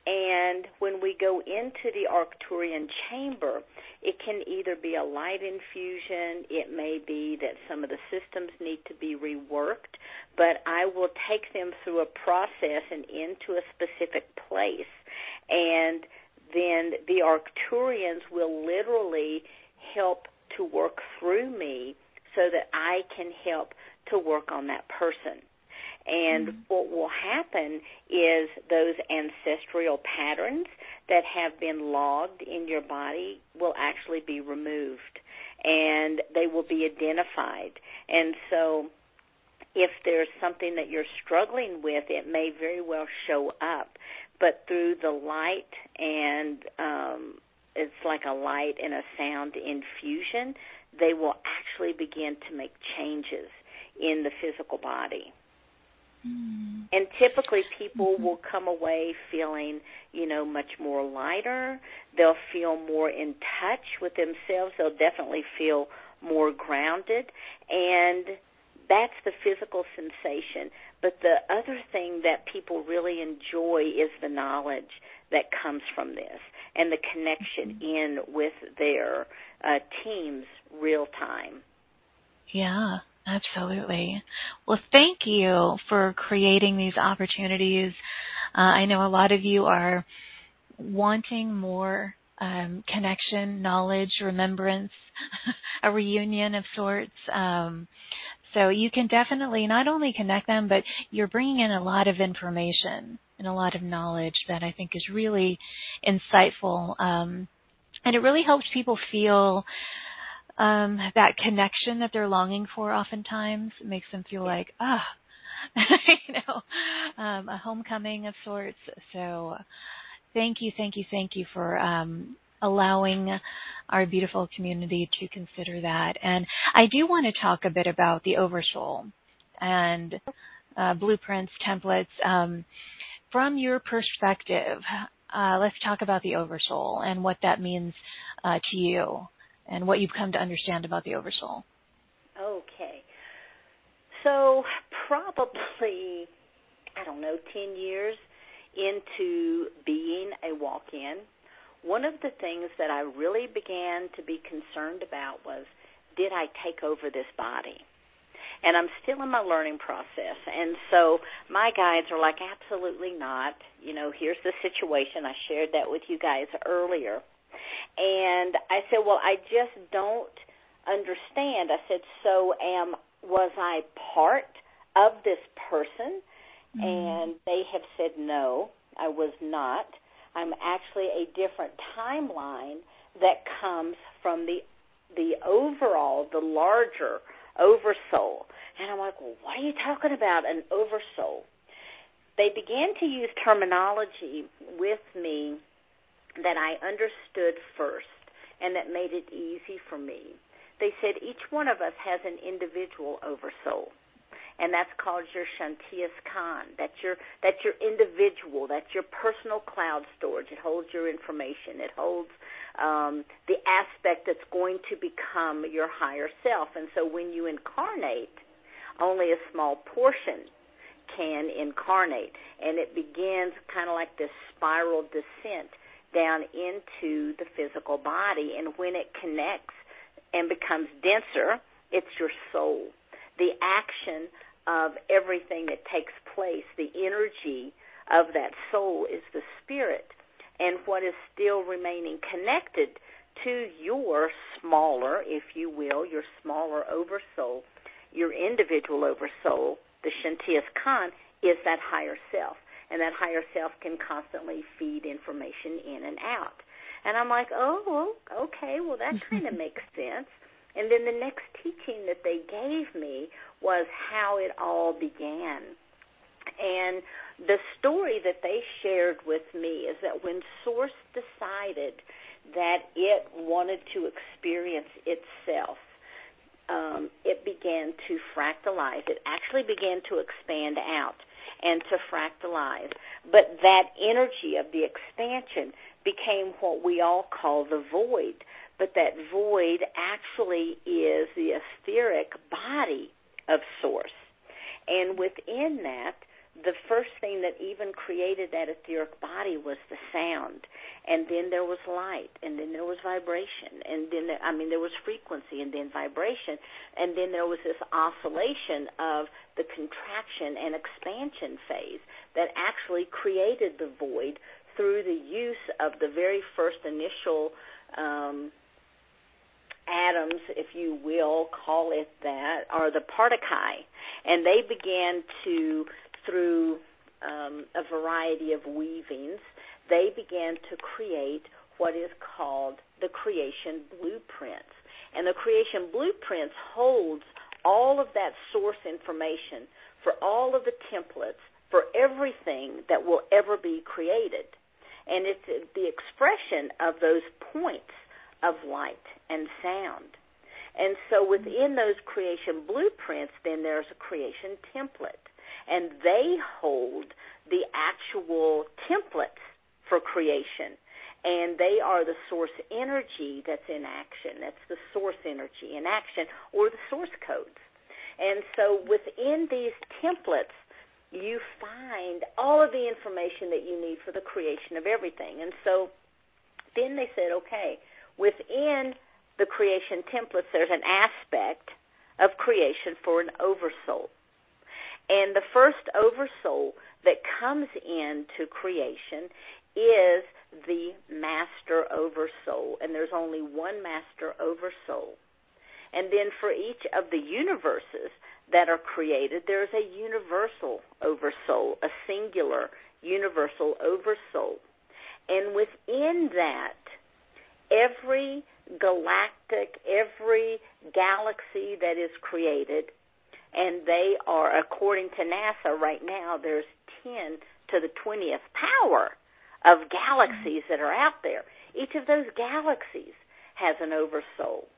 And when we go into the Arcturian chamber, it can either be a light infusion, it may be that some of the systems need to be reworked, but I will take them through a process and into a specific place and then the Arcturians will literally help to work through me so that I can help to work on that person. And mm-hmm. what will happen is those ancestral patterns that have been logged in your body will actually be removed and they will be identified. And so if there's something that you're struggling with, it may very well show up but through the light and um, it's like a light and a sound infusion, they will actually begin to make changes in the physical body. Mm. And typically, people mm-hmm. will come away feeling, you know, much more lighter. They'll feel more in touch with themselves. They'll definitely feel more grounded. And that's the physical sensation. But the other thing that people really enjoy is the knowledge that comes from this and the connection in with their uh, teams real time. Yeah, Absolutely. Well, thank you for creating these opportunities. Uh, I know a lot of you are wanting more um, connection, knowledge, remembrance, [laughs] a reunion of sorts. Um, so you can definitely not only connect them, but you're bringing in a lot of information and a lot of knowledge that I think is really insightful. Um, and it really helps people feel um, that connection that they're longing for oftentimes. Makes them feel like, ah, [laughs] you know, um, a homecoming of sorts. So thank you, thank you, thank you for um, allowing our beautiful community to consider that. And I do want to talk a bit about the Oversoul and uh, blueprints, templates. Um, from your perspective, uh, let's talk about the Oversoul and what that means uh, to you and what you've come to understand about the Oversoul. Okay. So, probably, I don't know, 10 years into being a walk in, one of the things that I really began to be concerned about was did I take over this body? And I'm still in my learning process. And so my guides are like, absolutely not. You know, here's the situation. I shared that with you guys earlier. And I said, well, I just don't understand. I said, so am was I part of this person? Mm-hmm. And they have said, no, I was not. I'm actually a different timeline that comes from the the overall, the larger oversoul. And I'm like, well, what are you talking about, an oversoul? They began to use terminology with me that I understood first and that made it easy for me. They said each one of us has an individual oversoul. And that's called your Shantias Khan. That's your that's your individual. That's your personal cloud storage. It holds your information. It holds um, the aspect that's going to become your higher self. And so when you incarnate, only a small portion can incarnate, and it begins kind of like this spiral descent down into the physical body. And when it connects and becomes denser, it's your soul. The action of everything that takes place, the energy of that soul is the spirit. And what is still remaining connected to your smaller, if you will, your smaller oversoul, your individual oversoul, the Shantias Khan, is that higher self and that higher self can constantly feed information in and out. And I'm like, oh, okay, well, that kind of makes sense. And then the next teaching that they gave me was how it all began. And the story that they shared with me is that when Source decided that it wanted to experience itself, um, it began to fractalize. It actually began to expand out and to fractalize. But that energy of the expansion became what we all call the void. But that void actually is the etheric body of Source. And within that, the first thing that even created that etheric body was the sound and then there was light and then there was vibration and then there, i mean there was frequency and then vibration and then there was this oscillation of the contraction and expansion phase that actually created the void through the use of the very first initial um atoms, if you will, call it that, are the partakai. And they began to through um, a variety of weavings, they began to create what is called the creation blueprints. And the creation blueprints holds all of that source information for all of the templates for everything that will ever be created. And it's the expression of those points of light and sound. And so within those creation blueprints, then there's a creation template and they hold the actual templates for creation. And they are the source energy that's in action. That's the source energy in action or the source codes. And so within these templates, you find all of the information that you need for the creation of everything. And so then they said, okay, within the creation templates, there's an aspect of creation for an oversoul. And the first oversoul that comes into creation is the master oversoul. And there's only one master oversoul. And then for each of the universes that are created, there's a universal oversoul, a singular universal oversoul. And within that, every galactic, every galaxy that is created, and they are, according to NASA right now, there's 10 to the 20th power of galaxies that are out there. Each of those galaxies has an oversoul.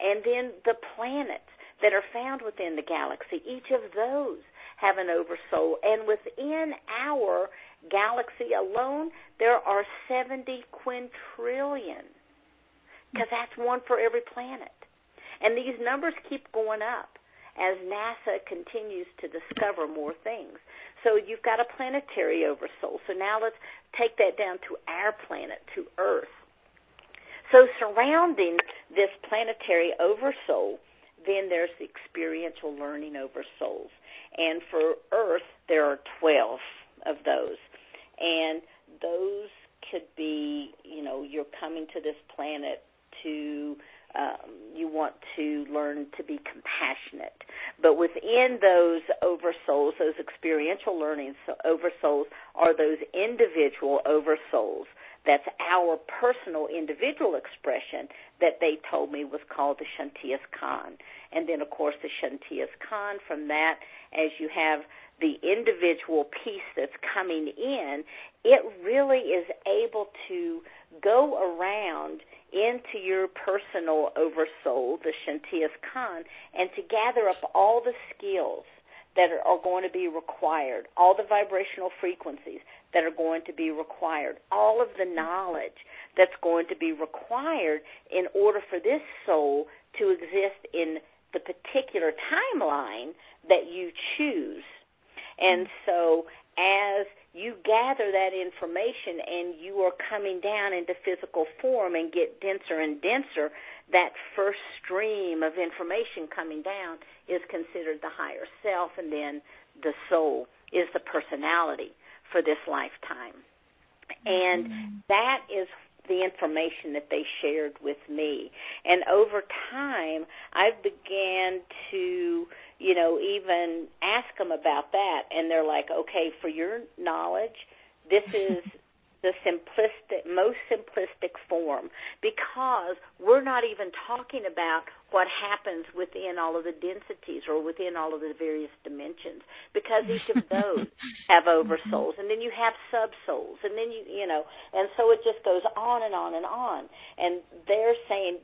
And then the planets that are found within the galaxy, each of those have an oversoul. And within our galaxy alone, there are 70 quintillion, because that's one for every planet. And these numbers keep going up as NASA continues to discover more things. So you've got a planetary oversoul. So now let's take that down to our planet, to Earth. So surrounding this planetary oversoul, then there's the experiential learning oversouls. And for Earth, there are 12 of those. And those could be, you know, you're coming to this planet to um, you want to learn to be compassionate. But within those oversouls, those experiential learning so oversouls, are those individual oversouls. That's our personal individual expression that they told me was called the Shantias Khan. And then, of course, the Shantias Khan, from that, as you have the individual piece that's coming in, it really is able to go around into your personal oversoul, the Shantias Khan, and to gather up all the skills that are, going to be required, all the vibrational frequencies that are going to be required, all of the knowledge that's going to be required in order for this soul to exist in the particular timeline that you choose. And so as you gather that information and you are coming down into physical form and get denser and denser, that first stream of information coming down is considered the higher self, and then the soul is the personality for this lifetime. And mm-hmm. that is the information that they shared with me. And over time, I began to, you know, even ask them about that. And they're like, okay, for your knowledge, this is [laughs] the simplistic, most simplistic form because we're not even talking about what happens within all of the densities or within all of the various dimensions because each of those [laughs] have oversouls mm-hmm. and then you have subsouls and then you you know and so it just goes on and on and on and they're saying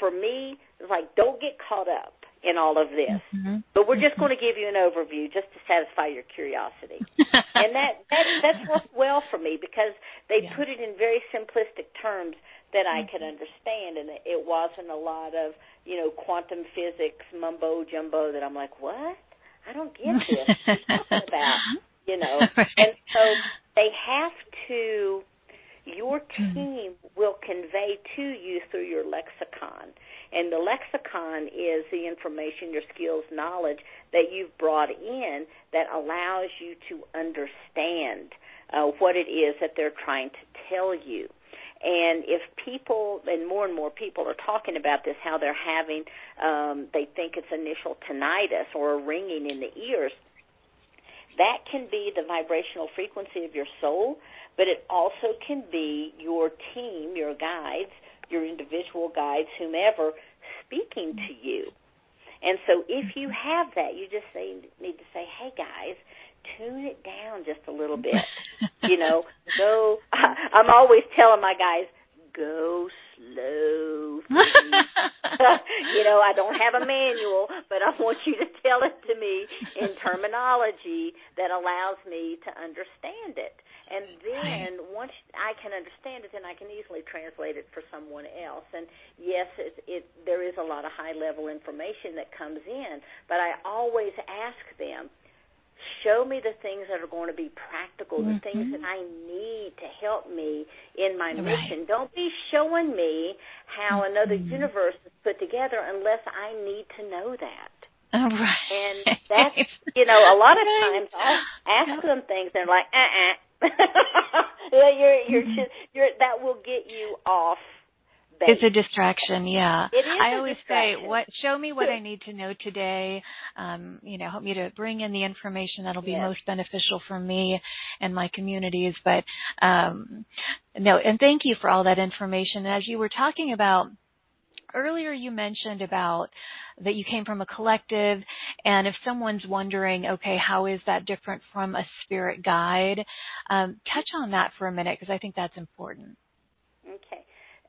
for me it's like don't get caught up in all of this. Mm-hmm. But we're just mm-hmm. going to give you an overview just to satisfy your curiosity. [laughs] and that, that that's worked well for me because they yeah. put it in very simplistic terms that I could mm-hmm. understand and it wasn't a lot of, you know, quantum physics mumbo jumbo that I'm like, "What? I don't get this. What are you talking about?" [laughs] You know. right. And so they have to your team will convey to you through your lexicon and the lexicon is the information, your skills, knowledge that you've brought in that allows you to understand uh, what it is that they're trying to tell you. And if people, and more and more people are talking about this, how they're having, um, they think it's initial tinnitus or a ringing in the ears, that can be the vibrational frequency of your soul, but it also can be your team, your guides, your individual guides, whomever, speaking to you. And so if you have that, you just say, need to say, hey guys, tune it down just a little bit. [laughs] you know, go. [laughs] I'm always telling my guys, go slow. [laughs] you know, I don't have a manual, but I want you to tell it to me in terminology that allows me to understand it. And then once I can understand it, then I can easily translate it for someone else. And yes, it, it there is a lot of high level information that comes in, but I always ask them, show me the things that are going to be practical, mm-hmm. the things that I need to help me in my right. mission. Don't be showing me how mm-hmm. another universe is put together unless I need to know that. Oh, right. And [laughs] that's you know, a lot of times I'll ask them things and they're like, [laughs] uh uh you're you're mm-hmm. just you're that will get you off base. It's a distraction, yeah. It is I always say, "What? Show me what I [laughs] need to know today. Um, you know, help me to bring in the information that'll be yes. most beneficial for me and my communities." But um, no, and thank you for all that information. As you were talking about earlier you mentioned about that you came from a collective and if someone's wondering okay how is that different from a spirit guide um, touch on that for a minute because i think that's important okay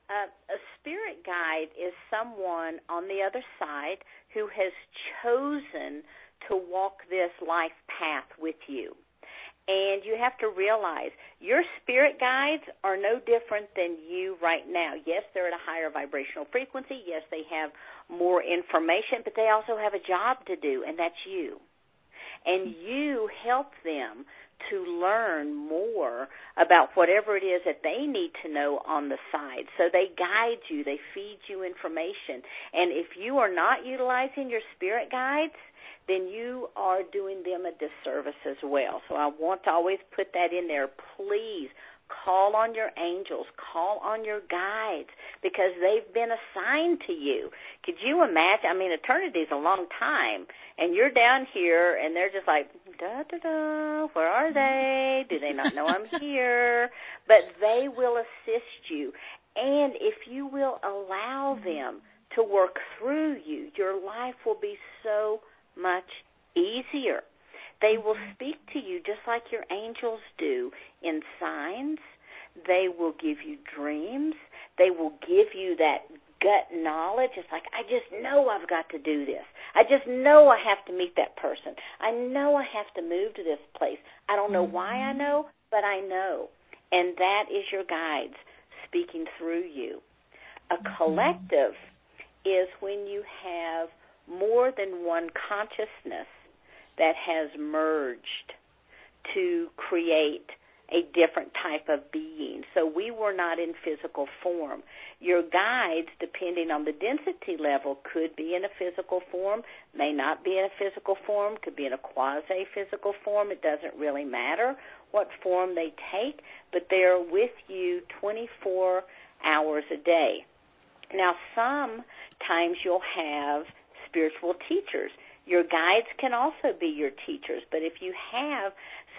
uh, a spirit guide is someone on the other side who has chosen to walk this life path with you. And you have to realize your spirit guides are no different than you right now. Yes, they're at a higher vibrational frequency. Yes, they have more information, but they also have a job to do, and that's you. And you help them to learn more about whatever it is that they need to know on the side. So they guide you, they feed you information. And if you are not utilizing your spirit guides, then you are doing them a disservice as well. So I want to always put that in there. Please Call on your angels, call on your guides because they've been assigned to you. Could you imagine? I mean, eternity is a long time, and you're down here, and they're just like, da da da, where are mm-hmm. they? Do they not know I'm here? But they will assist you, and if you will allow mm-hmm. them to work through you, your life will be so much easier. They will mm-hmm. speak to you just like your angels do in signs. They will give you dreams. They will give you that gut knowledge. It's like, I just know I've got to do this. I just know I have to meet that person. I know I have to move to this place. I don't know why I mm-hmm. know, but I know. And that is your guides speaking through you. A mm-hmm. collective is when you have more than one consciousness that has merged to create a different type of being. So we were not in physical form. Your guides, depending on the density level, could be in a physical form, may not be in a physical form, could be in a quasi physical form. It doesn't really matter what form they take, but they're with you 24 hours a day. Now, sometimes you'll have spiritual teachers your guides can also be your teachers, but if you have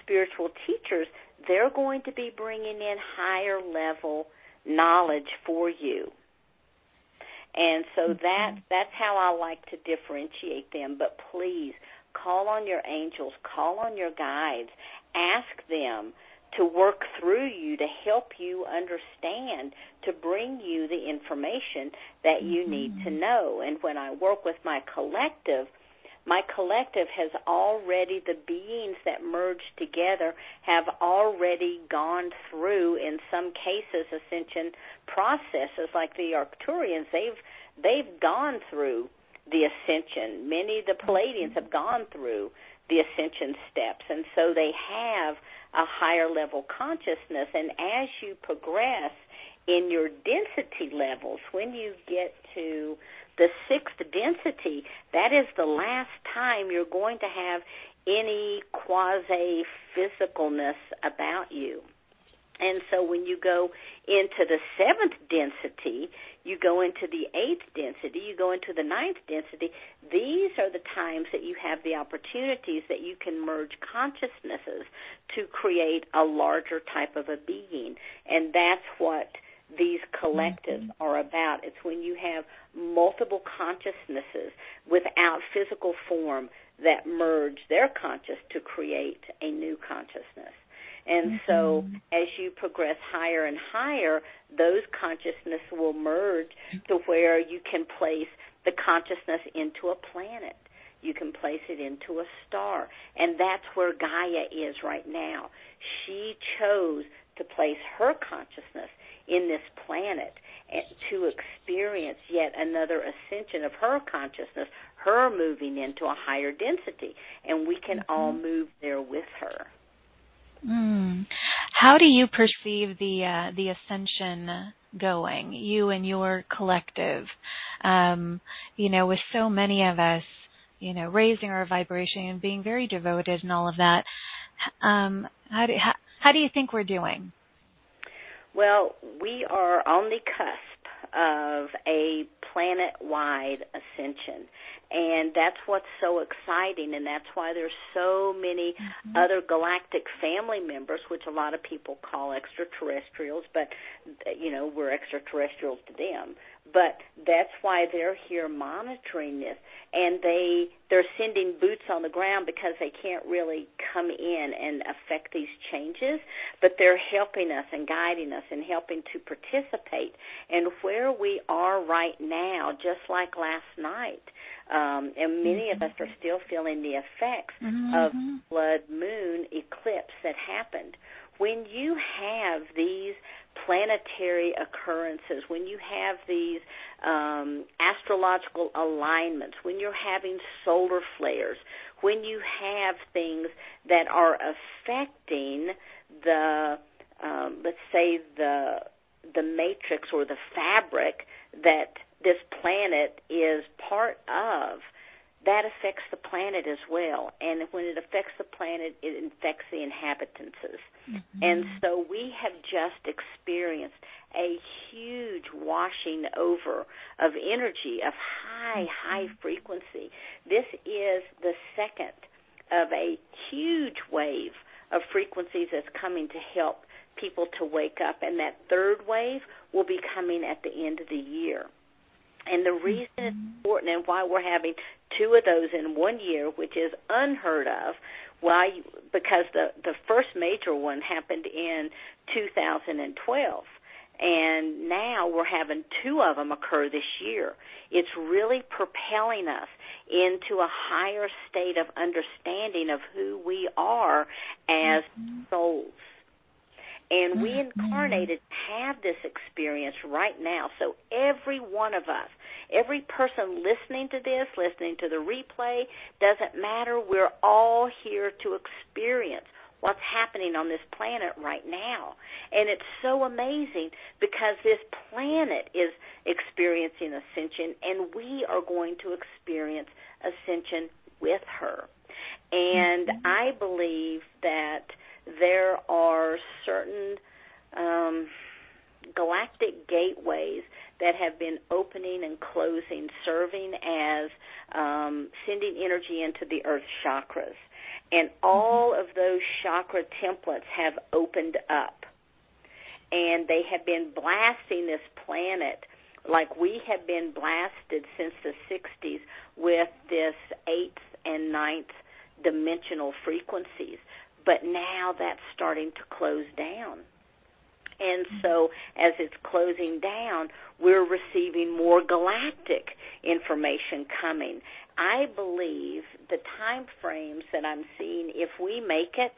spiritual teachers, they're going to be bringing in higher level knowledge for you. And so that that's how I like to differentiate them. But please call on your angels, call on your guides, ask them to work through you to help you understand, to bring you the information that you mm-hmm. need to know. And when I work with my collective, my collective has already, the beings that merge together have already gone through, in some cases, ascension processes. Like the Arcturians, they've they've gone through the ascension. Many of the Pleiadians have gone through the ascension steps, and so they have a higher level consciousness. And as you progress in your density levels, when you get to the sixth density, that is the last time you're going to have any quasi physicalness about you. And so when you go into the seventh density, you go into the eighth density, you go into the ninth density, these are the times that you have the opportunities that you can merge consciousnesses to create a larger type of a being. And that's what these collectives mm-hmm. are about. It's when you have multiple consciousnesses without physical form that merge their conscious to create a new consciousness. And mm-hmm. so as you progress higher and higher, those consciousness will merge to where you can place the consciousness into a planet. You can place it into a star. And that's where Gaia is right now. She chose to place her consciousness in this planet to experience yet another ascension of her consciousness, her moving into a higher density, and we can mm-hmm. all move there with her. Mm. How do you perceive the uh, the ascension going? You and your collective, um, you know, with so many of us you know, raising our vibration and being very devoted and all of that. Um, how do how, how do you think we're doing? Well, we are on the cusp of a planet-wide ascension, and that's what's so exciting and that's why there's so many mm-hmm. other galactic family members which a lot of people call extraterrestrials but you know we're extraterrestrials to them but that's why they're here monitoring this and they they're sending boots on the ground because they can't really come in and affect these changes but they're helping us and guiding us and helping to participate and where we are right now just like last night um, and many mm-hmm. of us are still feeling the effects mm-hmm. of blood moon eclipse that happened when you have these planetary occurrences, when you have these um, astrological alignments, when you're having solar flares, when you have things that are affecting the, um, let's say the the matrix or the fabric that this planet is part of, that affects the planet as well. And when it affects the planet, it infects the inhabitants. Mm-hmm. And so we have just experienced a huge washing over of energy, of high, mm-hmm. high frequency. This is the second of a huge wave of frequencies that's coming to help people to wake up. And that third wave will be coming at the end of the year. And the reason it's mm-hmm. important and why we're having two of those in one year, which is unheard of, why because the the first major one happened in 2012 and now we're having two of them occur this year. It's really propelling us into a higher state of understanding of who we are as mm-hmm. souls. And we mm-hmm. incarnated have this experience right now. So every one of us, every person listening to this, listening to the replay, doesn't matter. We're all here to experience what's happening on this planet right now. And it's so amazing because this planet is experiencing ascension and we are going to experience ascension with her. And mm-hmm. I believe that there are certain um, galactic gateways that have been opening and closing, serving as um, sending energy into the earth chakras. And all of those chakra templates have opened up. And they have been blasting this planet like we have been blasted since the 60s with this eighth and ninth dimensional frequencies but now that's starting to close down. And so, as it's closing down, we're receiving more galactic information coming. I believe the time frames that I'm seeing, if we make it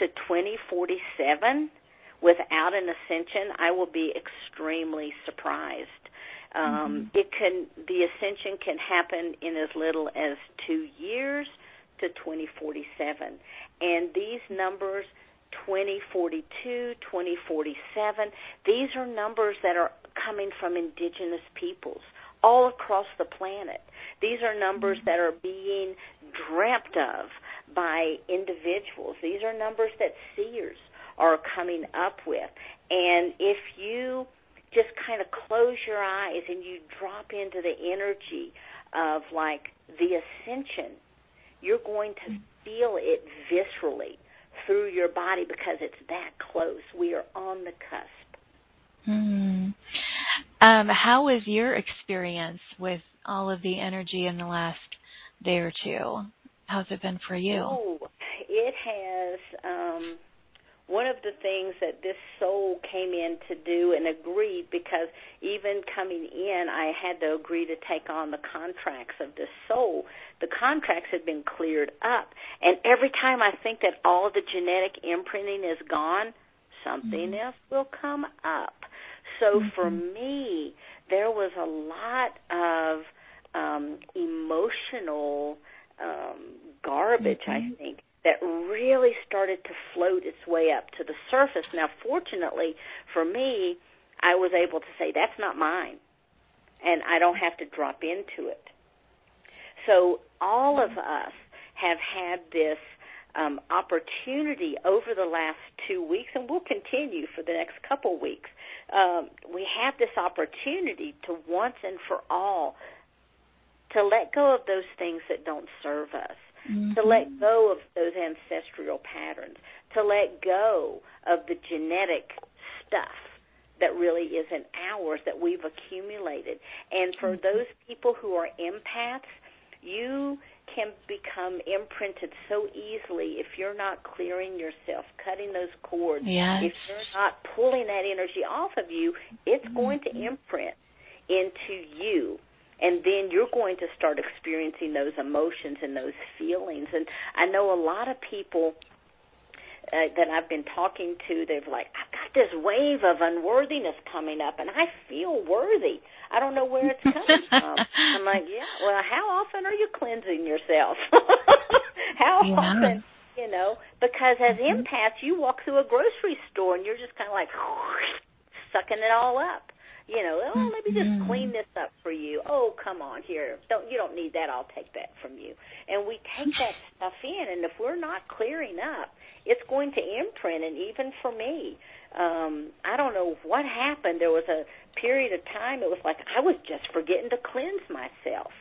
to 2047 without an ascension, I will be extremely surprised. Um, mm-hmm. It can the ascension can happen in as little as two years to 2047. And these numbers 2042, 2047, these are numbers that are coming from indigenous peoples all across the planet. These are numbers that are being dreamt of by individuals. These are numbers that seers are coming up with. And if you just kind of close your eyes and you drop into the energy of like the ascension you're going to feel it viscerally through your body because it's that close. We are on the cusp. Hmm. Um, how was your experience with all of the energy in the last day or two? How's it been for you? Oh, it has. Um, one of the things that this soul came in to do and agreed because even coming in I had to agree to take on the contracts of this soul. The contracts had been cleared up and every time I think that all the genetic imprinting is gone, something mm-hmm. else will come up. So mm-hmm. for me, there was a lot of um emotional um garbage mm-hmm. I think that really started to float its way up to the surface. Now, fortunately for me, I was able to say, that's not mine. And I don't have to drop into it. So all of us have had this um, opportunity over the last two weeks, and we'll continue for the next couple weeks. Um, we have this opportunity to once and for all to let go of those things that don't serve us, mm-hmm. to let go of those ancestral patterns, to let go of the genetic stuff that really isn't ours that we've accumulated. And for mm-hmm. those people who are empaths, you can become imprinted so easily if you're not clearing yourself, cutting those cords. Yes. If you're not pulling that energy off of you, it's mm-hmm. going to imprint into you. And then you're going to start experiencing those emotions and those feelings. And I know a lot of people uh, that I've been talking to, they've like, I've got this wave of unworthiness coming up, and I feel worthy. I don't know where it's coming [laughs] from. I'm like, yeah. Well, how often are you cleansing yourself? [laughs] how yeah. often? You know, because as mm-hmm. empaths, you walk through a grocery store and you're just kind of like [laughs] sucking it all up. You know, oh, let me just mm-hmm. clean this up for you. Oh, come on, here. Don't you don't need that. I'll take that from you. And we take that [sighs] stuff in, and if we're not clearing up, it's going to imprint. And even for me, um, I don't know what happened. There was a period of time. It was like I was just forgetting to cleanse myself.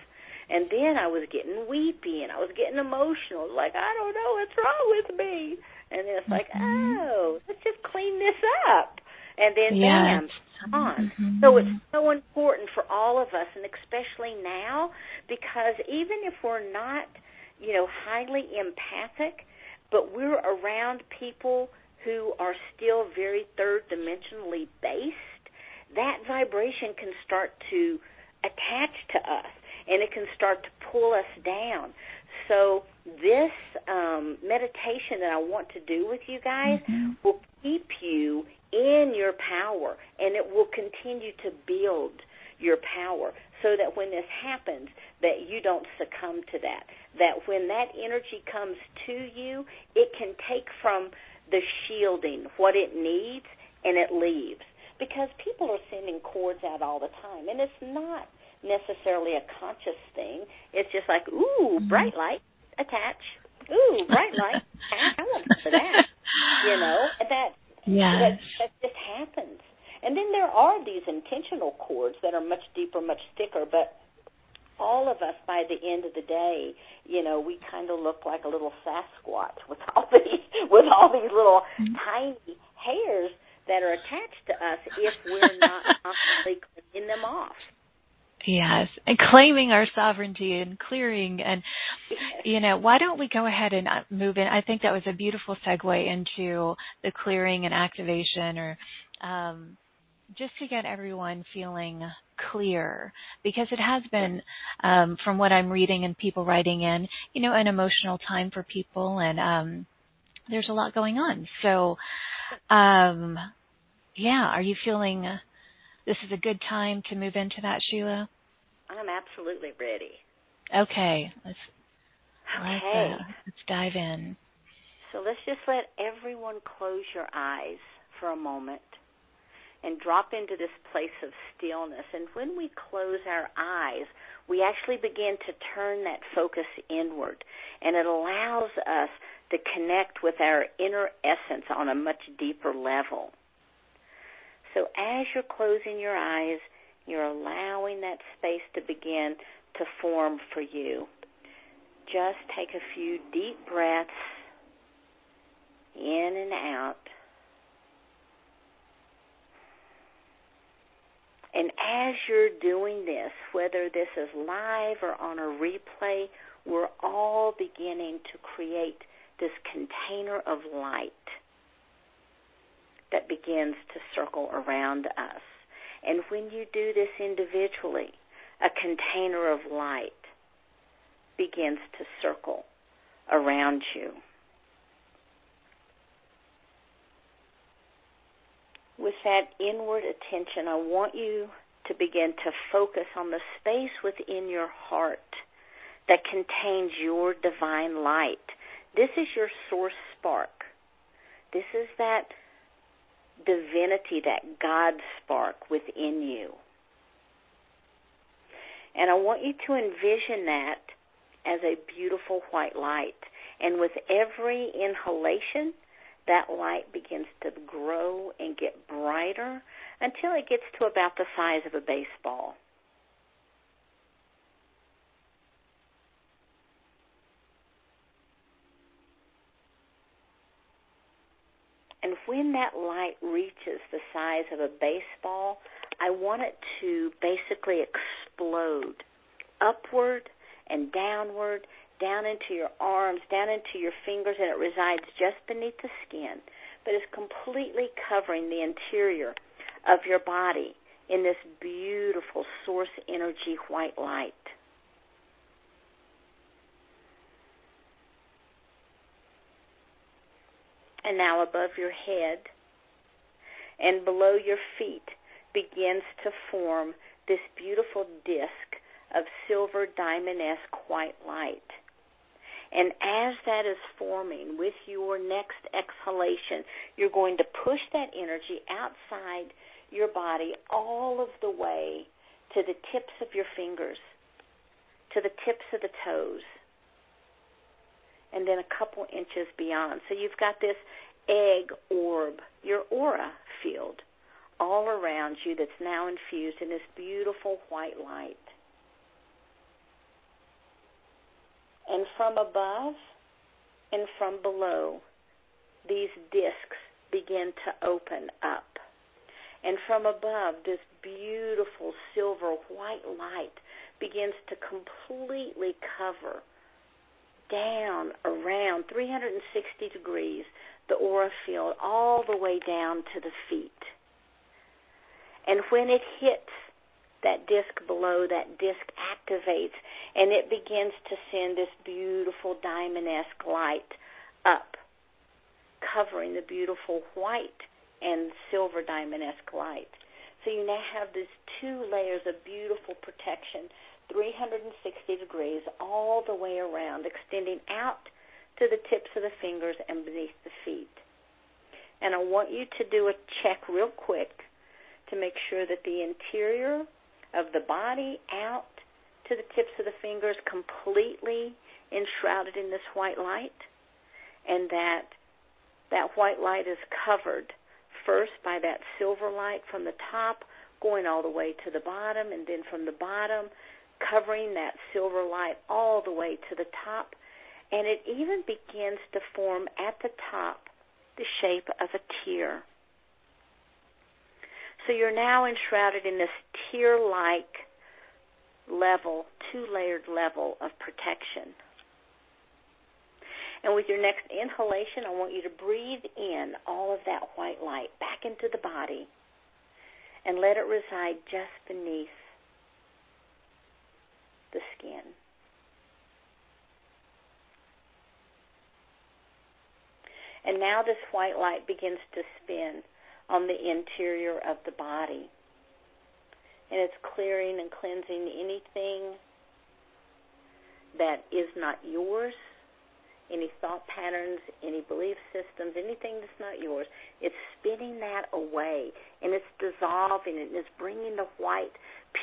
And then I was getting weepy and I was getting emotional. Like, I don't know what's wrong with me. And it's like, mm-hmm. oh, let's just clean this up and then yes. bam, on. Mm-hmm. So it's so important for all of us, and especially now, because even if we're not, you know, highly empathic, but we're around people who are still very third dimensionally based, that vibration can start to attach to us and it can start to pull us down. So this um, meditation that I want to do with you guys mm-hmm. will keep you in your power and it will continue to build your power so that when this happens that you don't succumb to that. That when that energy comes to you it can take from the shielding what it needs and it leaves. Because people are sending cords out all the time and it's not necessarily a conscious thing. It's just like ooh mm-hmm. bright light attach. Ooh bright light [laughs] i want to for that you know? That Yes. That, that just happens. And then there are these intentional cords that are much deeper, much thicker, but all of us by the end of the day, you know, we kind of look like a little Sasquatch with all these [laughs] with all these little mm-hmm. tiny hairs that are attached to us if we're not [laughs] constantly cleaning them off. Yes, and claiming our sovereignty and clearing and you know, why don't we go ahead and uh, move in? I think that was a beautiful segue into the clearing and activation or um just to get everyone feeling clear because it has been um from what I'm reading and people writing in, you know, an emotional time for people and um there's a lot going on. So um yeah, are you feeling this is a good time to move into that, Sheila? I'm absolutely ready. Okay, let's okay. Let's, uh, let's dive in. So let's just let everyone close your eyes for a moment and drop into this place of stillness. And when we close our eyes, we actually begin to turn that focus inward, and it allows us to connect with our inner essence on a much deeper level. So as you're closing your eyes, you're allowing that space to begin to form for you. Just take a few deep breaths in and out. And as you're doing this, whether this is live or on a replay, we're all beginning to create this container of light that begins to circle around us. And when you do this individually, a container of light begins to circle around you. With that inward attention, I want you to begin to focus on the space within your heart that contains your divine light. This is your source spark. This is that divinity, that God spark within you. And I want you to envision that as a beautiful white light. And with every inhalation, that light begins to grow and get brighter until it gets to about the size of a baseball. And when that light reaches the size of a baseball, I want it to basically explode upward and downward, down into your arms, down into your fingers, and it resides just beneath the skin, but is completely covering the interior of your body in this beautiful source energy white light. And now above your head and below your feet begins to form this beautiful disc of silver diamond-esque white light. And as that is forming with your next exhalation, you're going to push that energy outside your body all of the way to the tips of your fingers, to the tips of the toes, and then a couple inches beyond. So you've got this egg orb, your aura field, all around you that's now infused in this beautiful white light. And from above and from below, these discs begin to open up. And from above, this beautiful silver white light begins to completely cover down around 360 degrees the aura field all the way down to the feet. And when it hits that disc below, that disc activates and it begins to send this beautiful diamond esque light up, covering the beautiful white and silver diamond esque light. So you now have these two layers of beautiful protection, 360 degrees all the way around, extending out to the tips of the fingers and beneath the feet. And I want you to do a check real quick to make sure that the interior of the body out to the tips of the fingers completely enshrouded in this white light and that that white light is covered first by that silver light from the top going all the way to the bottom and then from the bottom covering that silver light all the way to the top and it even begins to form at the top the shape of a tear. So you're now enshrouded in this tear like level, two layered level of protection. And with your next inhalation, I want you to breathe in all of that white light back into the body and let it reside just beneath the skin. And now this white light begins to spin on the interior of the body. And it's clearing and cleansing anything that is not yours, any thought patterns, any belief systems, anything that's not yours. It's spinning that away and it's dissolving it and it's bringing the white,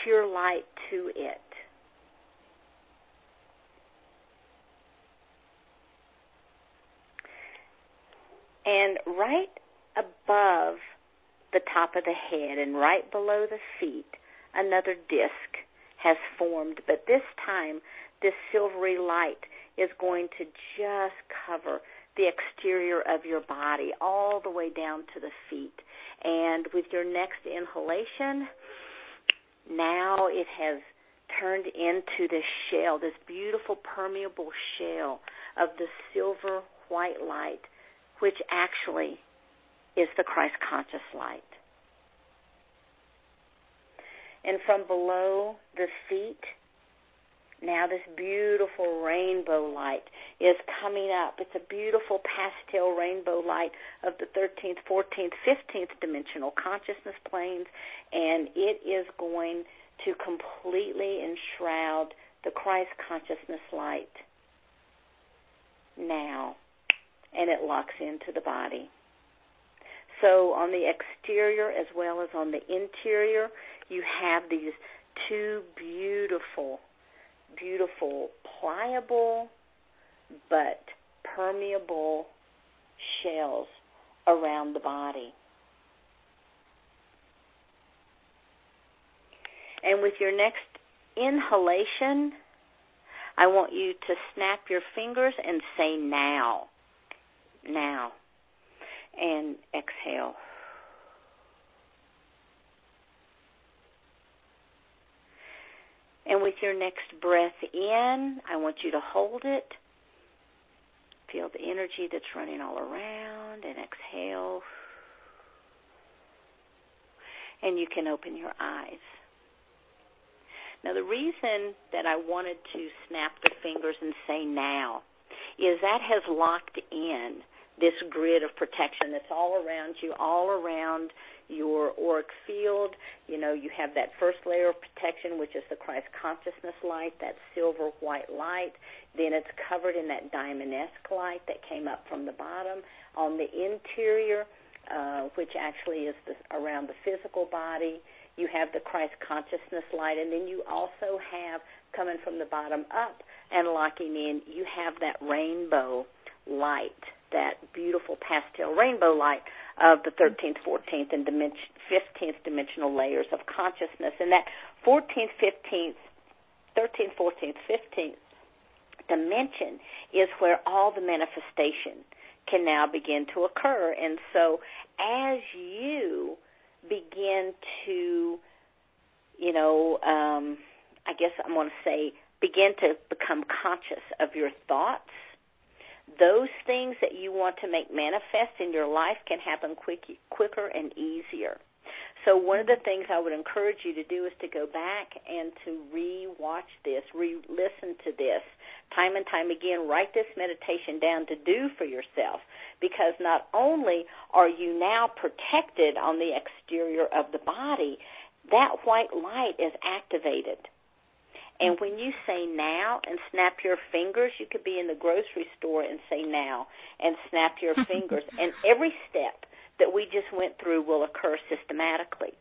pure light to it. And right above the top of the head and right below the feet, another disc has formed, but this time this silvery light is going to just cover the exterior of your body all the way down to the feet. And with your next inhalation, now it has turned into this shell, this beautiful permeable shell of the silver white light which actually is the Christ conscious light. And from below the feet, now this beautiful rainbow light is coming up. It's a beautiful pastel rainbow light of the 13th, 14th, 15th dimensional consciousness planes, and it is going to completely enshroud the Christ consciousness light now and it locks into the body. So on the exterior as well as on the interior, you have these two beautiful beautiful, pliable, but permeable shells around the body. And with your next inhalation, I want you to snap your fingers and say now. Now. And exhale. And with your next breath in, I want you to hold it. Feel the energy that's running all around and exhale. And you can open your eyes. Now, the reason that I wanted to snap the fingers and say now is that has locked in this grid of protection that's all around you, all around your auric field. You know, you have that first layer of protection, which is the Christ consciousness light, that silver white light. Then it's covered in that diamond-esque light that came up from the bottom. On the interior, uh, which actually is the, around the physical body, you have the Christ consciousness light, and then you also have coming from the bottom up and locking in, you have that rainbow light, that beautiful pastel rainbow light of the 13th, 14th, and dimension, 15th dimensional layers of consciousness. And that 14th, 15th, 13th, 14th, 15th dimension is where all the manifestation can now begin to occur. And so as you begin to, you know, um, I guess I'm going to say, begin to become conscious of your thoughts. Those things that you want to make manifest in your life can happen quick, quicker and easier. So one of the things I would encourage you to do is to go back and to re-watch this, re-listen to this time and time again. Write this meditation down to do for yourself because not only are you now protected on the exterior of the body, that white light is activated. And when you say now and snap your fingers, you could be in the grocery store and say now and snap your [laughs] fingers. and every step that we just went through will occur systematically.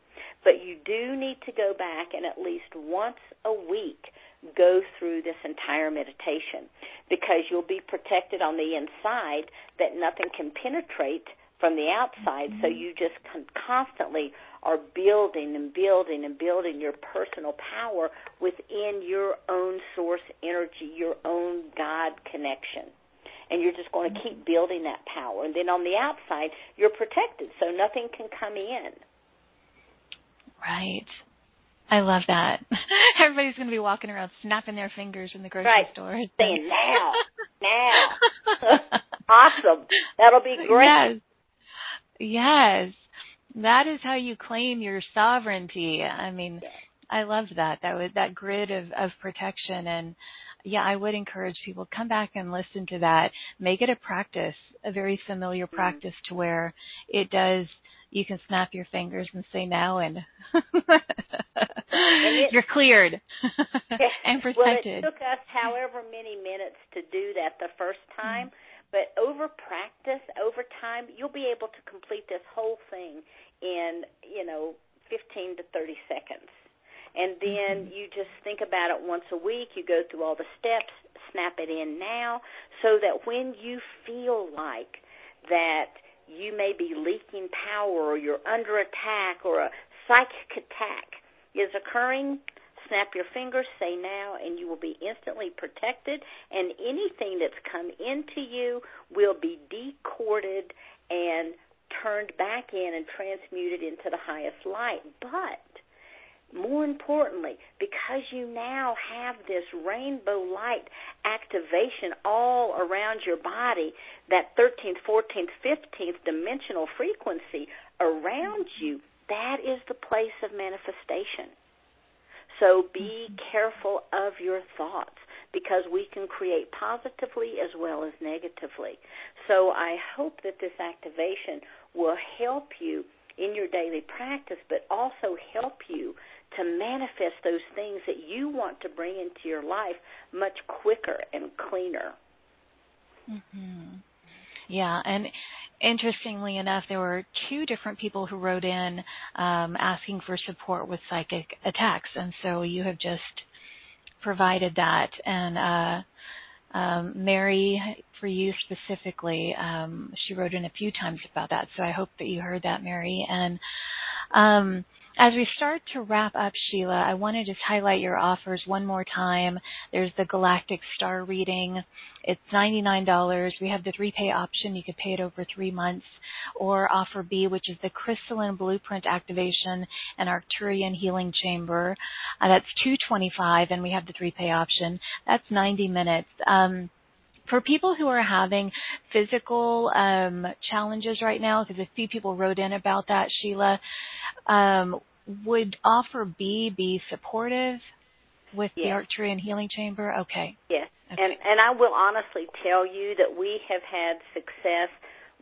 But you do need to go back and at least once a week go through this entire meditation because you'll be protected on the inside that nothing can penetrate from the outside. Mm-hmm. So you just constantly are building and building and building your personal power within your own source energy, your own God connection and you're just going to keep building that power. And then on the outside, you're protected, so nothing can come in. Right. I love that. [laughs] Everybody's going to be walking around snapping their fingers in the grocery right. store. Saying [laughs] now, now. [laughs] awesome. That'll be great. Yes. Yes. That is how you claim your sovereignty. I mean, yes. I love that. That was that grid of of protection and yeah, I would encourage people come back and listen to that. Make it a practice, a very familiar mm-hmm. practice to where it does you can snap your fingers and say now and, and it, [laughs] you're cleared [laughs] [laughs] and protected. Well, it took us however many minutes to do that the first time, mm-hmm. But over practice, over time, you'll be able to complete this whole thing in, you know, 15 to 30 seconds and then mm-hmm. you just think about it once a week. You go through all the steps, snap it in now, so that when you feel like that you may be leaking power or you're under attack or a psychic attack is occurring, snap your fingers, say now, and you will be instantly protected. And anything that's come into you will be decorded and turned back in and transmuted into the highest light. But more importantly, because you now have this rainbow light activation all around your body, that 13th, 14th, 15th dimensional frequency around you, that is the place of manifestation. So be careful of your thoughts because we can create positively as well as negatively. So I hope that this activation will help you in your daily practice, but also help you to manifest those things that you want to bring into your life much quicker and cleaner. Mm-hmm. Yeah, and interestingly enough, there were two different people who wrote in um, asking for support with psychic attacks, and so you have just provided that, and uh, um, Mary, for you specifically, um, she wrote in a few times about that. So I hope that you heard that, Mary. And um, as we start to wrap up, Sheila, I want to just highlight your offers one more time. There's the Galactic Star reading. It's $99. We have the three pay option. You could pay it over three months. Or offer B, which is the Crystalline Blueprint Activation and Arcturian Healing Chamber. Uh, that's 225 and we have the three pay option. That's 90 minutes. Um, for people who are having physical um, challenges right now, because a few people wrote in about that, Sheila, um, would offer B be supportive with yes. the and Healing Chamber? Okay. Yes. Okay. And and I will honestly tell you that we have had success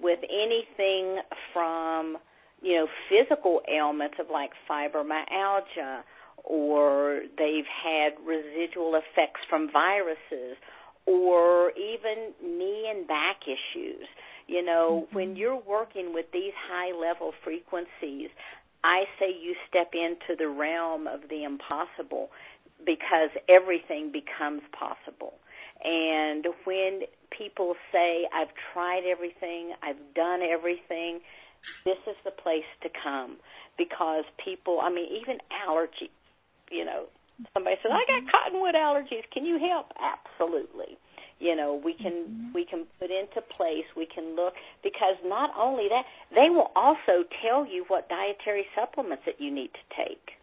with anything from you know physical ailments of like fibromyalgia or they've had residual effects from viruses or even knee and back issues. You know, mm-hmm. when you're working with these high level frequencies, I say you step into the realm of the impossible because everything becomes possible. And when people say, I've tried everything, I've done everything, this is the place to come because people, I mean, even allergy, you know, somebody says, I got cottonwood allergies, can you help? Absolutely you know we can mm-hmm. we can put into place we can look because not only that they will also tell you what dietary supplements that you need to take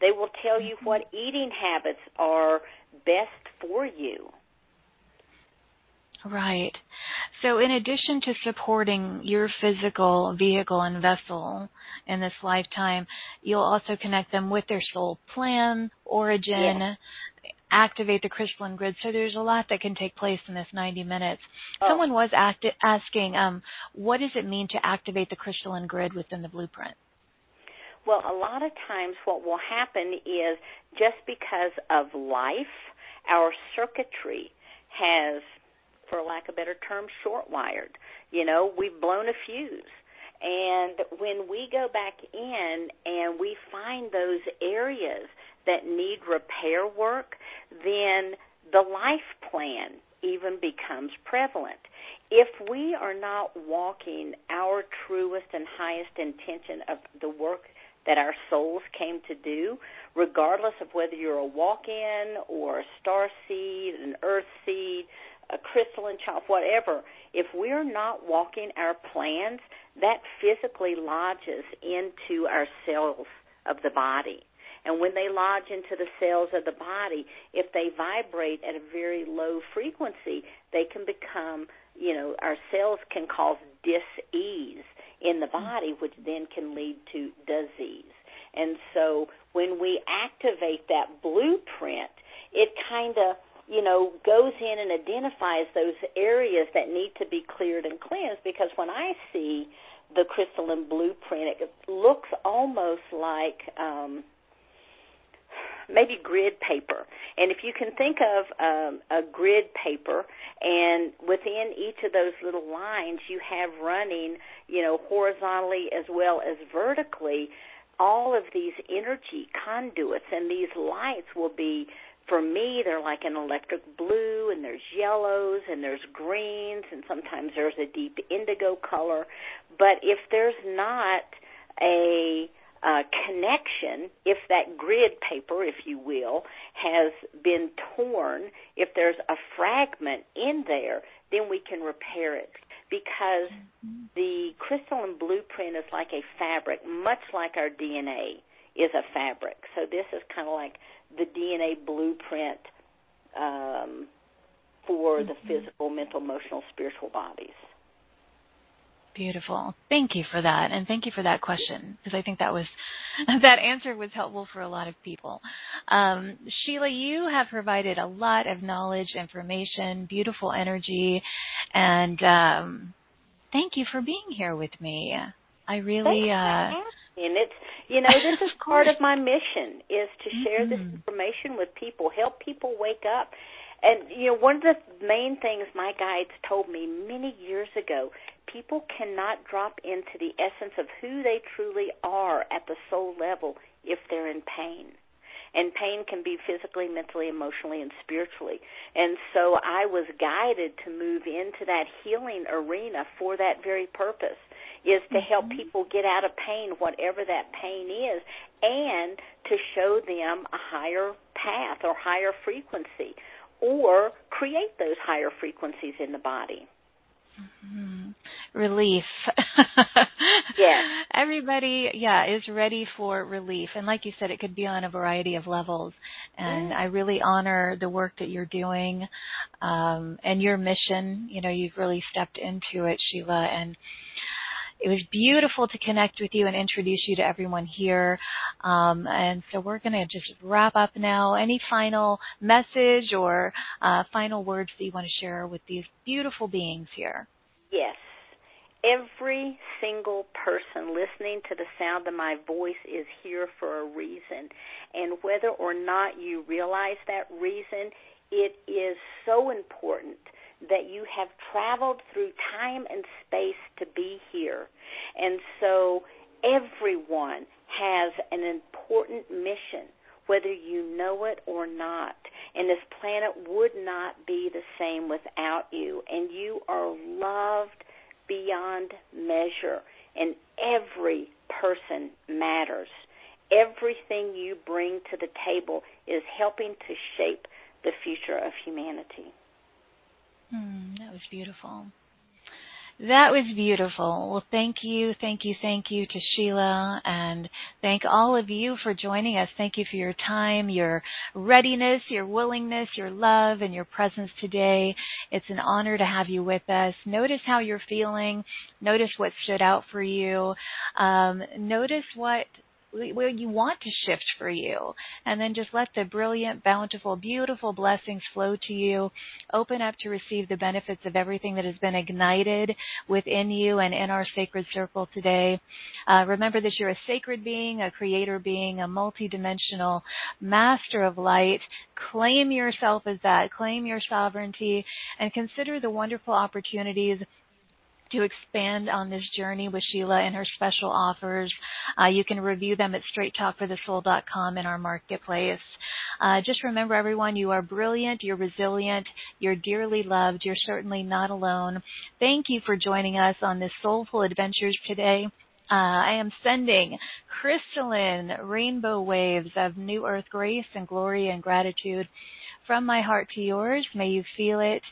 they will tell you mm-hmm. what eating habits are best for you Right. So, in addition to supporting your physical vehicle and vessel in this lifetime, you'll also connect them with their soul plan, origin, activate the crystalline grid. So there's a lot that can take place in this 90 minutes. Oh. Someone was act- asking, um, what does it mean to activate the crystalline grid within the blueprint? Well, a lot of times what will happen is just because of life, our circuitry has, for lack of a better term, short wired. You know, we've blown a fuse. And when we go back in and we find those areas that need repair work, then the life plan even becomes prevalent. If we are not walking our truest and highest intention of the work that our souls came to do, regardless of whether you're a walk in or a star seed, an earth seed, a crystalline child, whatever, if we're not walking our plans, that physically lodges into our cells of the body. And when they lodge into the cells of the body, if they vibrate at a very low frequency, they can become, you know, our cells can cause dis-ease in the body, which then can lead to disease. And so when we activate that blueprint, it kind of, you know, goes in and identifies those areas that need to be cleared and cleansed because when I see the crystalline blueprint, it looks almost like um maybe grid paper. And if you can think of um, a grid paper, and within each of those little lines, you have running, you know, horizontally as well as vertically, all of these energy conduits, and these lights will be. For me, they're like an electric blue, and there's yellows, and there's greens, and sometimes there's a deep indigo color. But if there's not a uh, connection, if that grid paper, if you will, has been torn, if there's a fragment in there, then we can repair it. Because mm-hmm. the crystalline blueprint is like a fabric, much like our DNA is a fabric. So this is kind of like the DNA blueprint um, for mm-hmm. the physical, mental, emotional, spiritual bodies. Beautiful. Thank you for that, and thank you for that question because I think that was [laughs] that answer was helpful for a lot of people. Um, Sheila, you have provided a lot of knowledge, information, beautiful energy, and um, thank you for being here with me. I really. Uh, and it's you know this is [laughs] part of my mission is to share mm-hmm. this information with people, help people wake up. And you know, one of the main things my guides told me many years ago people cannot drop into the essence of who they truly are at the soul level if they're in pain. and pain can be physically, mentally, emotionally, and spiritually. And so I was guided to move into that healing arena for that very purpose is to help mm-hmm. people get out of pain, whatever that pain is, and to show them a higher path or higher frequency or create those higher frequencies in the body. Mm-hmm. Relief. [laughs] yes. Everybody, yeah, is ready for relief. And like you said, it could be on a variety of levels. And. I really honor the work that you're doing um, and your mission. You know, you've really stepped into it, Sheila. And it was beautiful to connect with you and introduce you to everyone here. Um, and so we're going to just wrap up now. Any final message or uh, final words that you want to share with these beautiful beings here? Yes. Every single person listening to the sound of my voice is here for a reason. And whether or not you realize that reason, it is so important that you have traveled through time and space to be here. And so everyone has an important mission, whether you know it or not. And this planet would not be the same without you. And you are loved beyond measure. And every person matters. Everything you bring to the table is helping to shape the future of humanity. Hmm, that was beautiful. That was beautiful. Well, thank you, thank you, thank you to Sheila, and thank all of you for joining us. Thank you for your time, your readiness, your willingness, your love, and your presence today. It's an honor to have you with us. Notice how you're feeling. Notice what stood out for you. Um, notice what where you want to shift for you. And then just let the brilliant, bountiful, beautiful blessings flow to you. Open up to receive the benefits of everything that has been ignited within you and in our sacred circle today. Uh, remember that you're a sacred being, a creator being, a multidimensional master of light. Claim yourself as that. Claim your sovereignty and consider the wonderful opportunities to expand on this journey with Sheila and her special offers, uh, you can review them at straighttalkforthesoul.com in our marketplace. Uh, just remember, everyone, you are brilliant, you're resilient, you're dearly loved, you're certainly not alone. Thank you for joining us on this soulful adventures today. Uh, I am sending crystalline rainbow waves of new earth grace and glory and gratitude from my heart to yours. May you feel it,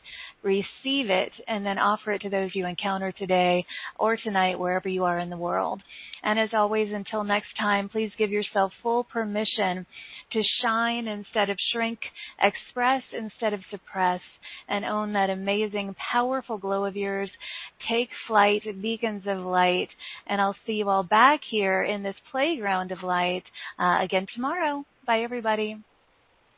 receive it, and then offer it to those you encounter today or tonight, wherever you are in the world. And as always, until next time, please give yourself full permission to shine instead of shrink, express instead of suppress, and own that amazing, powerful glow of yours. Take flight, beacons of light, and I'll see you all back here in this playground of light uh, again tomorrow. Bye, everybody.